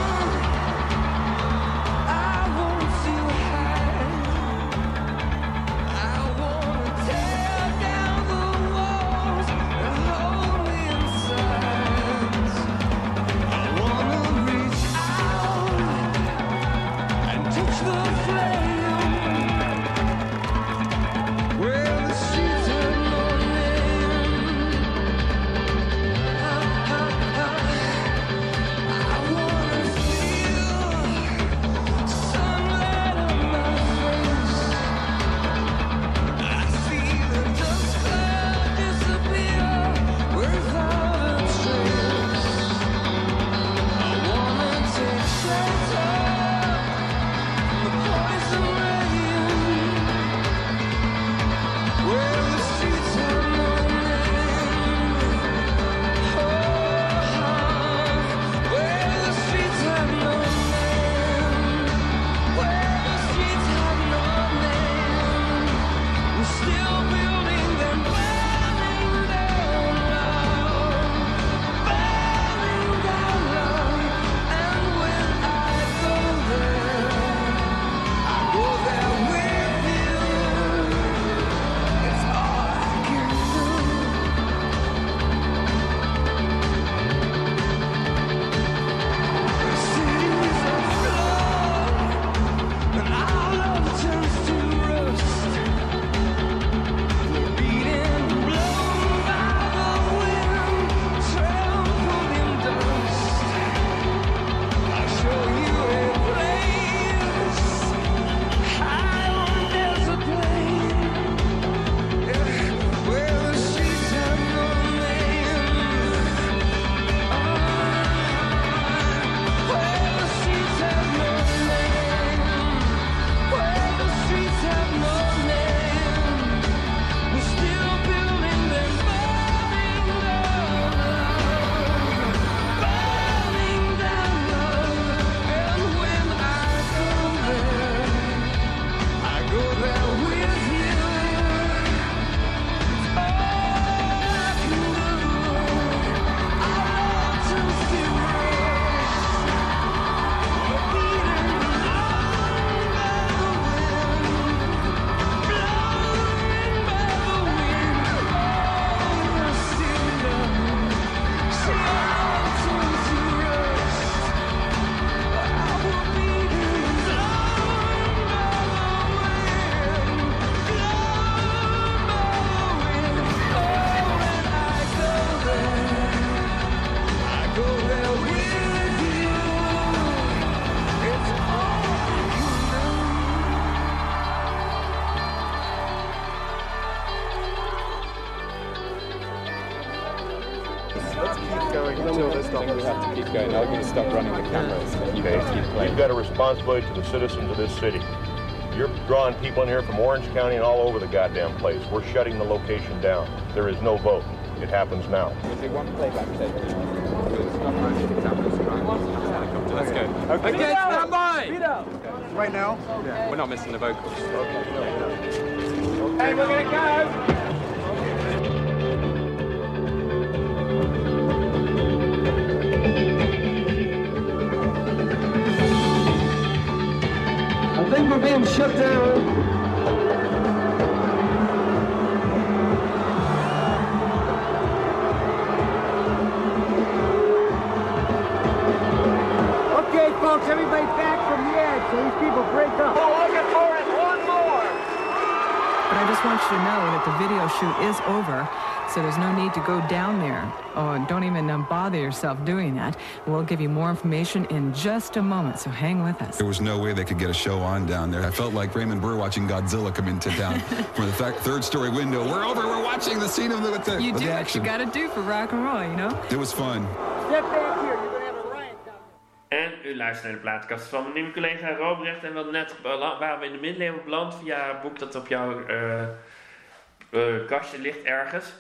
Responsibility to the citizens of this city. You're drawing people in here from Orange County and all over the goddamn place. We're shutting the location down. There is no vote. It happens now. We'll do one playback tape. We'll stop running the cameras. Helicopter. Let's go. Okay, okay stand by! Right now? Yeah. We're not missing the vocals. Hey, we're gonna go! Shut down. Okay, folks, everybody back from the edge so these people break up. All we're looking for is one more. But I just want you to know that the video shoot is over, so there's no need to go down there. Oh, don't even um, bother yourself doing that. We'll give you more information in just a moment, so hang with us. There was no way they could get a show on down there. I felt like Raymond Burr watching Godzilla come into town from the th- third story window. We're over, we're watching the scene of the, with the, You with do the what action. you gotta do for rock and roll, you know? It was fun. Step back here. You're going to have a riot down there. En u luistert naar de plaatkast van mijn nieuwe collega Robrecht. En we hadden net bela- waren we in de middeleeuwen beland via een boek dat op jouw eh, eh, kastje ligt ergens.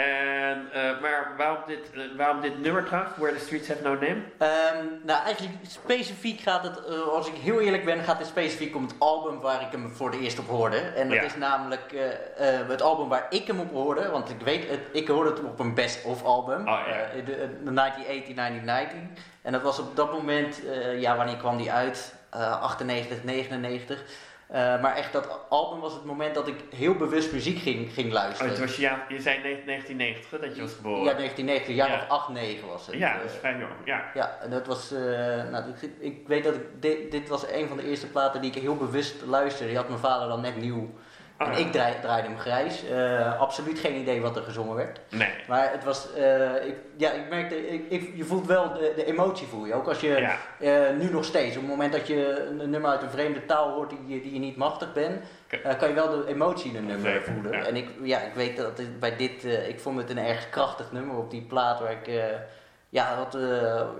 En, eh, maar waarom dit, eh, waarom dit nummer trouwens, Where the Streets Have No Name? Ehm, nou, eigenlijk specifiek gaat het, eh, als ik heel eerlijk ben, gaat het specifiek om het album waar ik hem voor de eerst op hoorde. En dat Ja. is namelijk eh, eh, het album waar ik hem op hoorde, want ik weet, het, ik hoorde het op een best-of album, Oh, ja. eh, de, de 1980, 1990. En dat was op dat moment, eh, ja, wanneer kwam die uit? Eh 98, 99. Eh, maar echt, dat album was het moment dat ik heel bewust muziek ging, ging Oh, luisteren. het was, ja, je zei 1990 hè, dat je was geboren. ja, 1990, jaar Ja. of 8, 9 was het. Ja, Eh, dat is vrij jong. Ja. ja, en dat was. eh, nou, ik, ik weet dat ik. Dit, dit was een van de eerste platen die ik heel bewust luisterde. Die had mijn vader dan net nieuw. Ja. ik draai- draaide hem grijs. Eh, absoluut geen idee wat er gezongen werd. Nee. Maar het was. eh, ik, ja, ik merkte. Ik, ik- je voelt wel de, de emotie, voel je ook. Als je. Ja. eh, nu nog steeds. Op het moment dat je een nummer uit een vreemde taal hoort die, je- die je niet machtig bent. Kan je wel de emotie in een nummer Zeker, voelen. ja. En ik, ja, ik weet dat het bij dit. ik vond het een erg krachtig nummer op die plaat waar ik. ja, wat,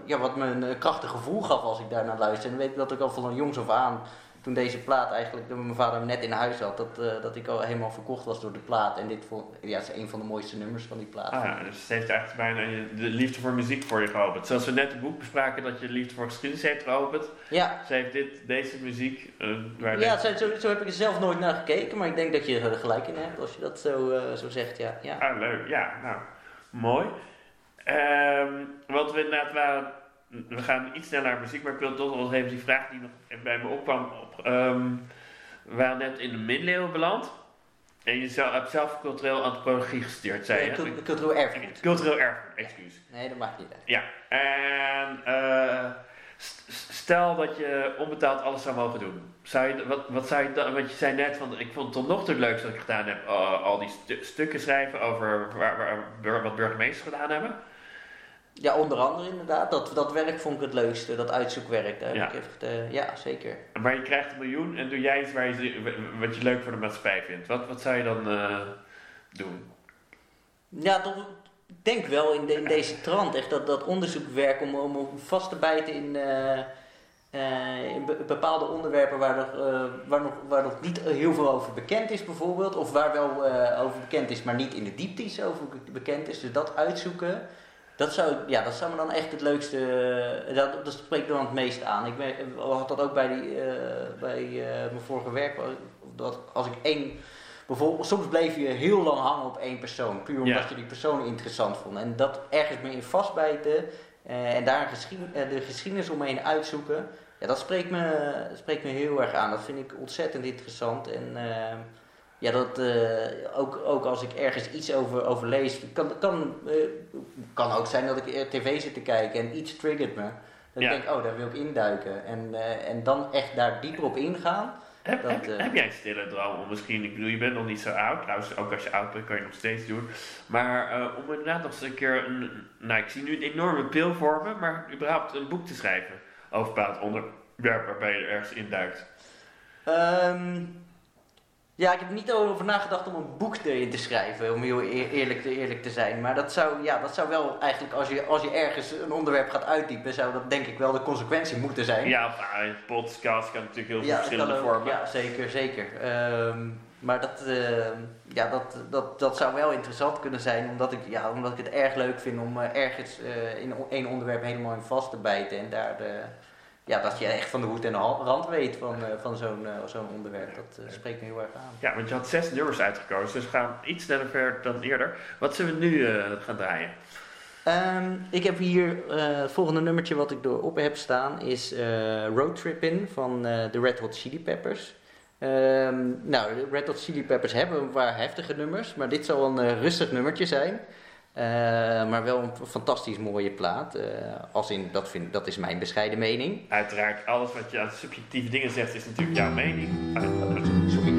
ja, wat me een krachtig gevoel gaf als ik daarnaar luisterde. En weet ik dat ik al van jongs af aan, toen deze plaat eigenlijk, toen mijn vader hem net in huis had, dat, eh, dat ik al helemaal verkocht was door de plaat. En dit vond, ja, is een van de mooiste nummers van die plaat. Ah, ja, dus het heeft eigenlijk bijna de liefde voor muziek voor je geopend. Zoals we net het boek bespraken dat je de liefde voor geschiedenis heeft geopend. Ja, Ze heeft dit, deze muziek, waar ja zo, zo, zo heb ik er zelf nooit naar gekeken, maar ik denk dat je er gelijk in hebt als je dat zo, eh, zo zegt. Ja, ja. Ah, leuk. Ja, nou, mooi. Ehm want we inderdaad waren, we gaan iets sneller naar muziek, maar ik wil toch nog even die vraag die nog bij me opkwam. Op, ehm, we waren net in de middeleeuwen beland. En je zelf, hebt zelf cultureel antropologie gestudeerd, zei je? cult- Cultureel erfgoed. Cultureel erfgoed, excuus. Nee, dat maakt niet uit. Ja, en eh, st- st- stel dat je onbetaald alles zou mogen doen. Zou je, wat, wat zou je dan, want je zei net van, ik vond het tot nog toe het leukste dat ik gedaan heb, eh, al die stu- stukken schrijven over waar, wat burgemeesters gedaan hebben. Ja, onder andere inderdaad. Dat, dat werk vond ik het leukste, dat uitzoekwerk. Daar heb Ja. ik echt, eh, ja, zeker. Maar je krijgt een miljoen en doe jij iets waar je, wat je leuk voor de maatschappij vindt. Wat, wat zou je dan eh, doen? Ja, toch, ik denk wel in, de, in deze trant. Echt dat, dat onderzoekwerk om, om, om vast te bijten in, eh, in be- bepaalde onderwerpen waar nog, waar, nog, waar nog niet heel veel over bekend is bijvoorbeeld. Of waar wel over bekend is, maar niet in de diepte iets over bekend is. Dus dat uitzoeken. Dat zou, ja, dat zou me dan echt het leukste, eh, dat, dat spreekt me dan het meest aan. Ik ben, had dat ook bij, die, eh, bij eh, mijn vorige werk, dat als ik één, bijvoorbeeld, soms bleef je heel lang hangen op één persoon, puur omdat Ja. je die persoon interessant vond. En dat ergens me in vastbijten eh, en daar geschiedenis, eh, de geschiedenis omheen uitzoeken, ja, dat spreekt me, spreekt me heel erg aan. Dat vind ik ontzettend interessant en... ja, dat, eh, ook, ook als ik ergens iets over, over lees, kan, kan, eh, kan ook zijn dat ik tv zit te kijken en iets triggert me. Dat Ja. ik denk, oh, daar wil ik induiken. En, eh, en dan echt daar dieper op ingaan. Heb, Dat, heb, heb jij een stille droom om misschien, ik bedoel, je bent nog niet zo oud, trouwens, ook als je oud bent kan je nog steeds doen. Maar om inderdaad nog eens een keer, een, nou ik zie nu een enorme pil vormen, maar überhaupt een boek te schrijven over bepaald onderwerp waarbij je er ergens induikt. Ehm, ja, ik heb niet over nagedacht om een boek erin te schrijven, om heel eer- eerlijk te, eerlijk te zijn. Maar dat zou, ja, dat zou wel eigenlijk, als je, als je ergens een onderwerp gaat uitdiepen, zou dat denk ik wel de consequentie moeten zijn. Ja, of, ah, een podcast kan natuurlijk heel veel Ja, verschillende ook. vormen. Ja, zeker, zeker. Ehm, maar dat, ehm, ja, dat, dat, dat zou wel interessant kunnen zijn, omdat ik, ja, omdat ik het erg leuk vind om eh, ergens eh, in één onderwerp helemaal in vast te bijten. En daar de, ja, dat je echt van de hoed en de rand weet van, eh, van zo'n eh, zo'n onderwerp. Dat eh, spreekt me heel erg aan. Ja, want je had zes nummers uitgekozen, dus we gaan iets sneller verder dan eerder. Wat zullen we nu gaan draaien? Ehm, ik heb hier het volgende nummertje wat ik erop heb staan is Road Trippin' van eh, de Red Hot Chili Peppers. Ehm, nou, de Red Hot Chili Peppers hebben een paar heftige nummers, maar dit zal een rustig nummertje zijn. Eh, maar wel een fantastisch mooie plaat. eh, als in, dat, vind, dat is mijn bescheiden mening. Uiteraard, alles wat je aan subjectieve dingen zegt is natuurlijk jouw mening. Ah, Sorry.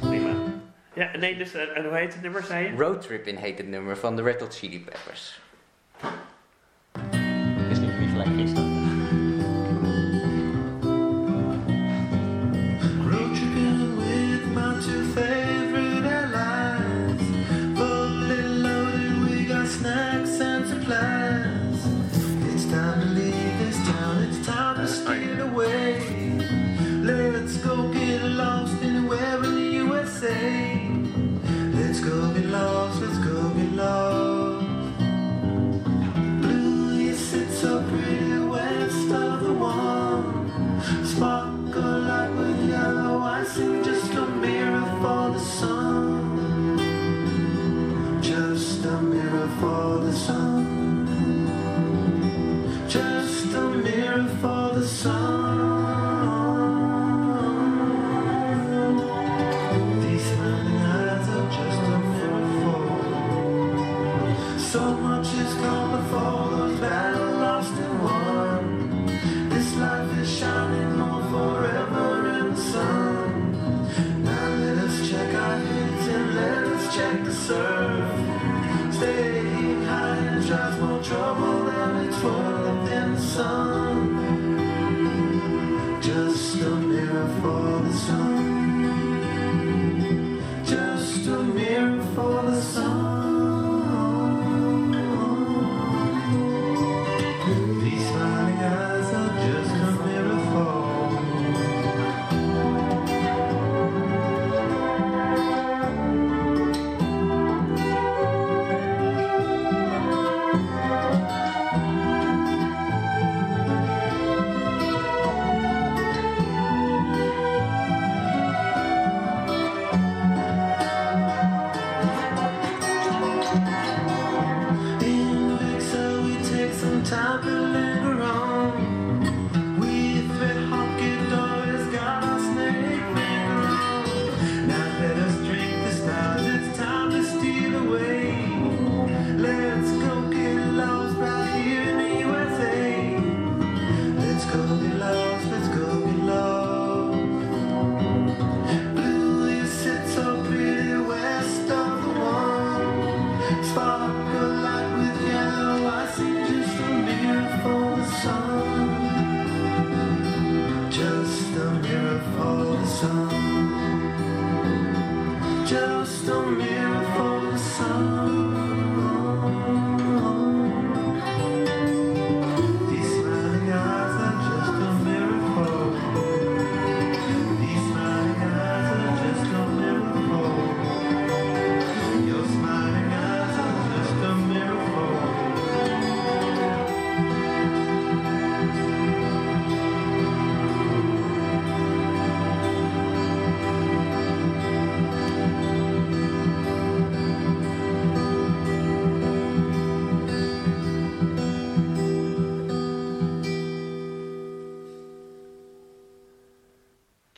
prima. Ja, nee, dus, en hoe heet het nummer, zei je? Road Trip in heet het nummer van de Red Hot Chili Peppers. Is niet, niet gelijk gisteren.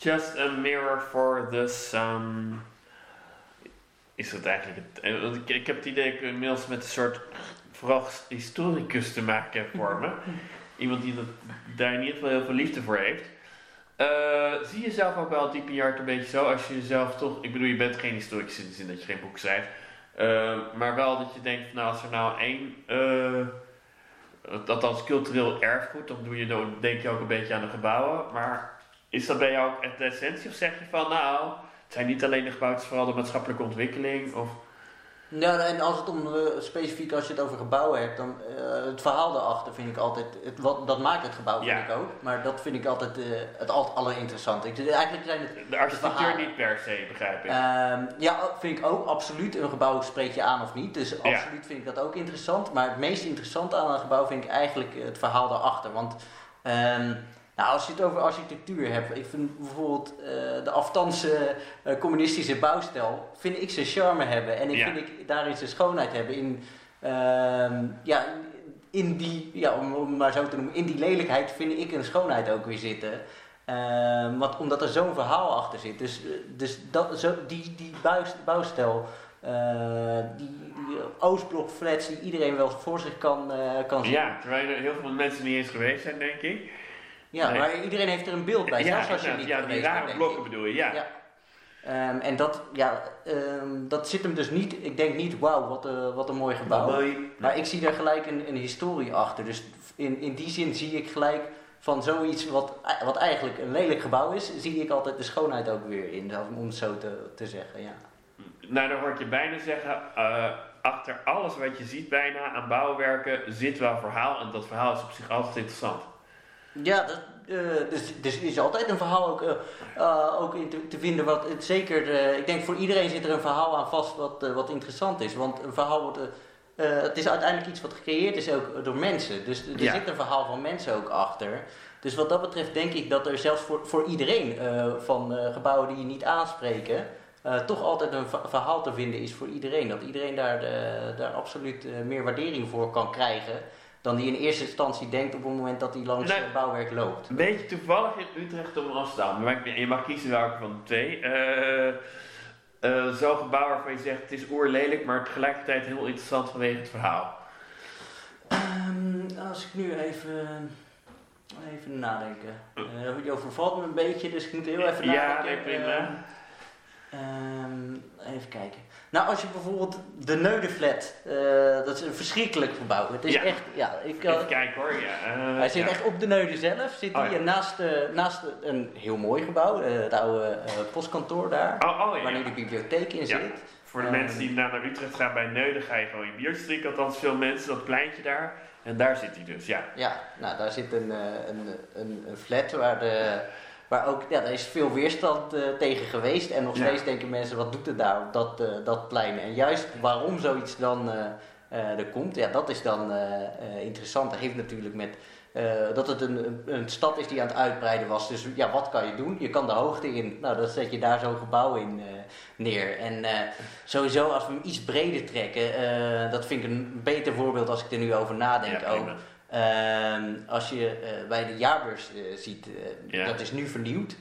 Just a mirror for the sun. Is dat eigenlijk het? eh, want Ik, ik heb het idee dat ik inmiddels met een soort vooral historicus te maken heb voor me. Iemand die dat, daar in ieder geval heel veel liefde voor heeft. Eh, zie je zelf ook wel diep in je hart een beetje zo? Als je jezelf toch... Ik bedoel, je bent geen historicus in de zin dat je geen boek schrijft. Eh, maar wel dat je denkt, nou als er nou één... eh althans cultureel erfgoed, dan doe je, dan denk je ook een beetje aan de gebouwen. Maar is dat bij jou ook de essentie? Of zeg je van, nou, het zijn niet alleen de gebouwen, het is vooral de maatschappelijke ontwikkeling? Of... Ja, en als het om, eh, specifiek als je het over gebouwen hebt, dan eh, het verhaal daarachter vind ik altijd, het, wat, dat maakt het gebouw vind Ja. ik ook, maar dat vind ik altijd eh, het al- allerinteressante. Ik, eigenlijk zijn het De architectuur niet per se, begrijp ik. Ehm, ja, vind ik ook absoluut. Een gebouw spreek je aan of niet. Dus Ja. absoluut vind ik dat ook interessant. Maar het meest interessante aan een gebouw vind ik eigenlijk het verhaal daarachter. Want ehm, nou, als je het over architectuur hebt, ik vind bijvoorbeeld eh, de aftanse eh, communistische bouwstijl, vind ik zijn charme hebben. En ik Ja. vind ik daarin zijn schoonheid hebben. In, ehm, ja, in die, ja, om, maar zo te noemen, in die lelijkheid vind ik een schoonheid ook weer zitten. Ehm, want, omdat er zo'n verhaal achter zit. Dus, eh, dus dat, zo, die, die bouw- bouwstijl, eh, die, die Oostblok flats die iedereen wel voor zich kan, kan zien. ja, terwijl er heel veel mensen niet eens geweest zijn, denk ik. Ja, Nee. maar iedereen heeft er een beeld bij, ja, zelfs als je niet ja, die rare blokken bedoel je, ja. Ehm, en dat, ja, ehm, dat zit hem dus niet, ik denk niet, wauw, wat, een wat een mooi gebouw. mooi. Maar ik zie daar gelijk een, een historie achter. Dus in, in die zin zie ik gelijk van zoiets wat, wat eigenlijk een lelijk gebouw is, zie ik altijd de schoonheid ook weer in, om het zo te, te zeggen. Ja. Nou, dan hoor ik je bijna zeggen, eh, achter alles wat je ziet bijna aan bouwwerken zit wel een verhaal. En dat verhaal is op zich altijd interessant. Ja, dat, eh, dus, dus is altijd een verhaal ook, eh, eh, ook in te, te vinden. Wat, het, zeker, ik denk voor iedereen zit er een verhaal aan vast wat, wat interessant is. Want een verhaal wordt, het is uiteindelijk iets wat gecreëerd is ook door mensen. Dus er Ja. zit een verhaal van mensen ook achter. Dus wat dat betreft denk ik dat er zelfs voor, voor iedereen van gebouwen die je niet aanspreken... toch altijd een verhaal te vinden is voor iedereen. Dat iedereen daar, daar absoluut meer waardering voor kan krijgen... dan die in eerste instantie denkt op het moment dat hij langs Nee. eh, bouwwerk loopt. Een beetje toevallig in Utrecht of Amsterdam. Maar ik- je mag kiezen welke van de twee. Eh, eh, Zo'n gebouw waarvan je zegt het is oerlelijk, maar tegelijkertijd heel interessant vanwege het verhaal. Ehm, als ik nu even, even nadenken. Eh je overvalt me een beetje, dus ik moet heel even Ja, nadenken. nee, prima. Ehm, ehm, even kijken. Nou, als je bijvoorbeeld de Neudeflat, eh dat is een verschrikkelijk gebouw. Het is Ja. echt, ja, ik kan... Even kijken hoor. Ja, eh, Hij zit ja. echt op de Neude zelf, zit Oh, ja. en naast, naast een heel mooi gebouw, het oude postkantoor daar, Oh, oh, waar nu de bibliotheek in Ja. zit. Voor de Ehm, mensen die naar, Utrecht gaan bij Neuden, ga je gewoon biertje drinken. Althans, veel mensen, dat pleintje daar. En daar zit hij dus, ja. Ja, nou daar zit een, een, een, een flat waar, de, waar ook, ja, daar is veel weerstand eh, tegen geweest. En nog Ja. steeds denken mensen, wat doet het daar op dat, eh, dat plein? En juist waarom zoiets dan eh, er komt, ja, dat is dan interessant. Dat heeft natuurlijk met dat het een, een, stad is die aan het uitbreiden was. Dus ja, wat kan je doen? Je kan de hoogte in. Nou, dan zet je daar zo'n gebouw in neer. En sowieso, als we hem iets breder trekken, dat vind ik een beter voorbeeld als ik er nu over nadenk Ja, ook. Ehm, als je eh, bij de jaarbeurs eh, ziet, eh, dat is nu vernieuwd.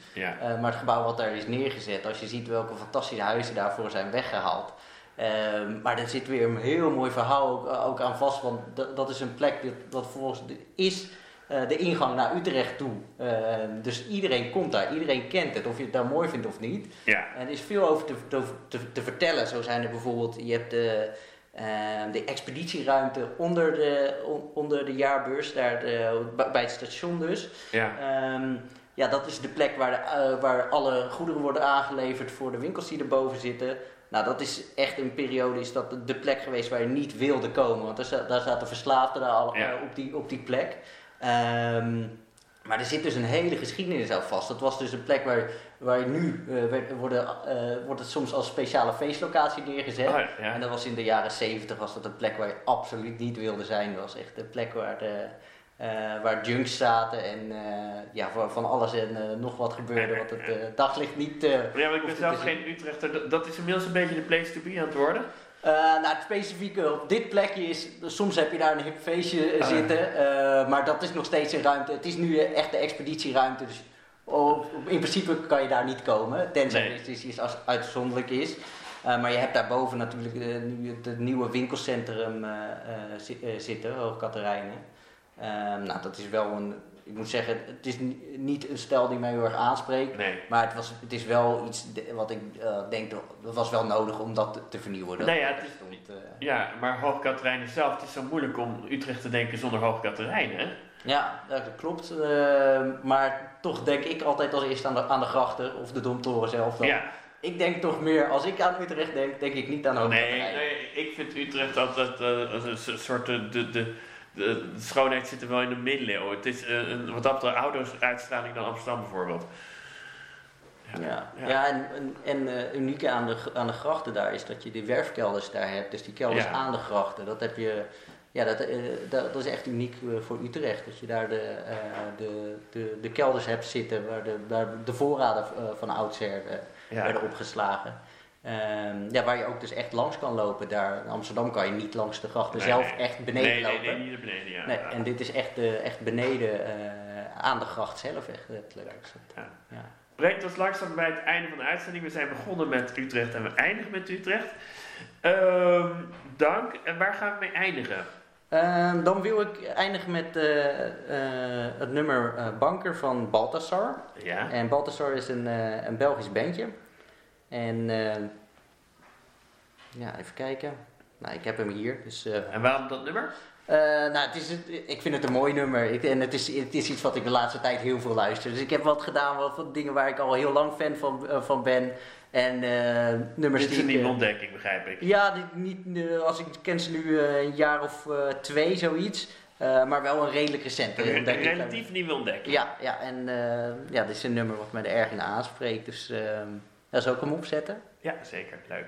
Maar het gebouw wat daar is neergezet, als je ziet welke fantastische huizen daarvoor zijn weggehaald. Ehm, maar er zit weer een heel mooi verhaal ook, ook aan vast, want dat, is een plek dat, dat volgens de, is de ingang naar Utrecht toe. Ehm, dus iedereen komt daar, iedereen kent het, of je het daar mooi vindt of niet. En er is veel over te, te, te, te vertellen. Zo zijn er bijvoorbeeld, je hebt de, ehm, de expeditieruimte onder de, on- onder de jaarbeurs, daar de- bij- het station dus. Ja. Ehm, ja, dat is de plek waar, de, eh, waar alle goederen worden aangeleverd voor de winkels die erboven zitten. Nou, dat is echt een periode, is dat de plek geweest waar je niet wilde komen. Want daar, daar zaten verslaafden daar al, Ja. eh, op, die, op die plek. Ehm, maar er zit dus een hele geschiedenis aan vast. Dat was dus een plek waar, waar je nu eh, werd- worden, eh, wordt het soms als speciale feestlocatie neergezet. Oh, ja. En dat was in de jaren 70 was dat een plek waar je absoluut niet wilde zijn. Dat was echt een plek waar, de, eh, waar junks zaten en ja, van, alles en nog wat gebeurde wat het daglicht niet... Ja, maar ik ben zelf geen Utrechter. Dat- Dat is inmiddels een beetje de place to be aan het worden. Eh, nou, het specifieke op dit plekje is, soms heb je daar een hip feestje eh, Ah, zitten, eh, maar dat is nog steeds een ruimte. Het is nu echt de expeditieruimte, dus op- in principe kan je daar niet komen, tenzij Nee. het iets als uitzonderlijk is. Maar je hebt daarboven natuurlijk nu het, nieuwe winkelcentrum zi- zitten, Hoogkaterijnen. Ehm nou, dat is wel een, ik moet zeggen, het is ni- niet een stijl die mij heel erg aanspreekt. Nee. Maar het, was, het is wel iets wat ik eh, denk, dat was wel nodig om dat te, te vernieuwen. Dat, Nou ja, het is- stond, eh, Ja, maar Hoogkaterijnen zelf, het is zo moeilijk om Utrecht te denken zonder Hoogkaterijnen. ja, dat klopt. eh, maar toch denk ik altijd als eerste aan de, aan de grachten of de Domtoren zelf. dan. Ja. Ik denk toch meer, als ik aan Utrecht denk, denk ik niet aan Nee, Hoogkaterijnen. nee, ik vind Utrecht altijd eh, een so- soort. de, de, de, de schoonheid zit er wel in de middeleeuwen. Het is een, wat dat betreft oude uitstraling dan Amsterdam bijvoorbeeld. Ja, Ja. ja. en, en, en eh, unieke aan de, aan de grachten daar is dat je die werfkelders daar hebt. Dus die kelders Ja. aan de grachten, dat heb je... Ja, dat, eh, dat, dat is echt uniek eh, voor Utrecht. Dat je daar de, de, de, de kelders hebt zitten waar de, waar de voorraden van oudsher werden opgeslagen. Ehm, ja, waar je ook dus echt langs kan lopen. Daar in Amsterdam kan je niet langs de grachten Nee, zelf echt beneden nee, lopen. Nee, nee, niet beneden, ja. Nee, en dit is echt, eh, echt beneden eh, aan de gracht zelf, echt letterlijk. Ja. ja. Brengt ons langzaam bij het einde van de uitzending. We zijn begonnen met Utrecht en we eindigen met Utrecht. Ehm, dank. En waar gaan we mee eindigen? Ehm, dan wil ik eindigen met eh, eh, het nummer Banker van Baltasar. Ja. En Baltasar is een, een Belgisch bandje. En eh, ja, even kijken. Nou, ik heb hem hier. Dus, eh, En waarom dat nummer? eh, nou, het is, ik vind het een mooi nummer. Ik, en het is, het is iets wat ik de laatste tijd heel veel luister. Dus ik heb wat gedaan, wat dingen waar ik al heel lang fan van, eh, van ben. En eh, nummers Dit is een nieuwe ontdekking, begrijp ik. Ja, niet, als ik ken ze nu een jaar of twee, zoiets. Maar wel een redelijk recente Een relatief nieuwe ontdekking. Ja, ja en eh, ja, dit is een nummer wat mij er erg in aanspreekt. Dus eh daar zal ik hem opzetten. Ja, zeker. Leuk.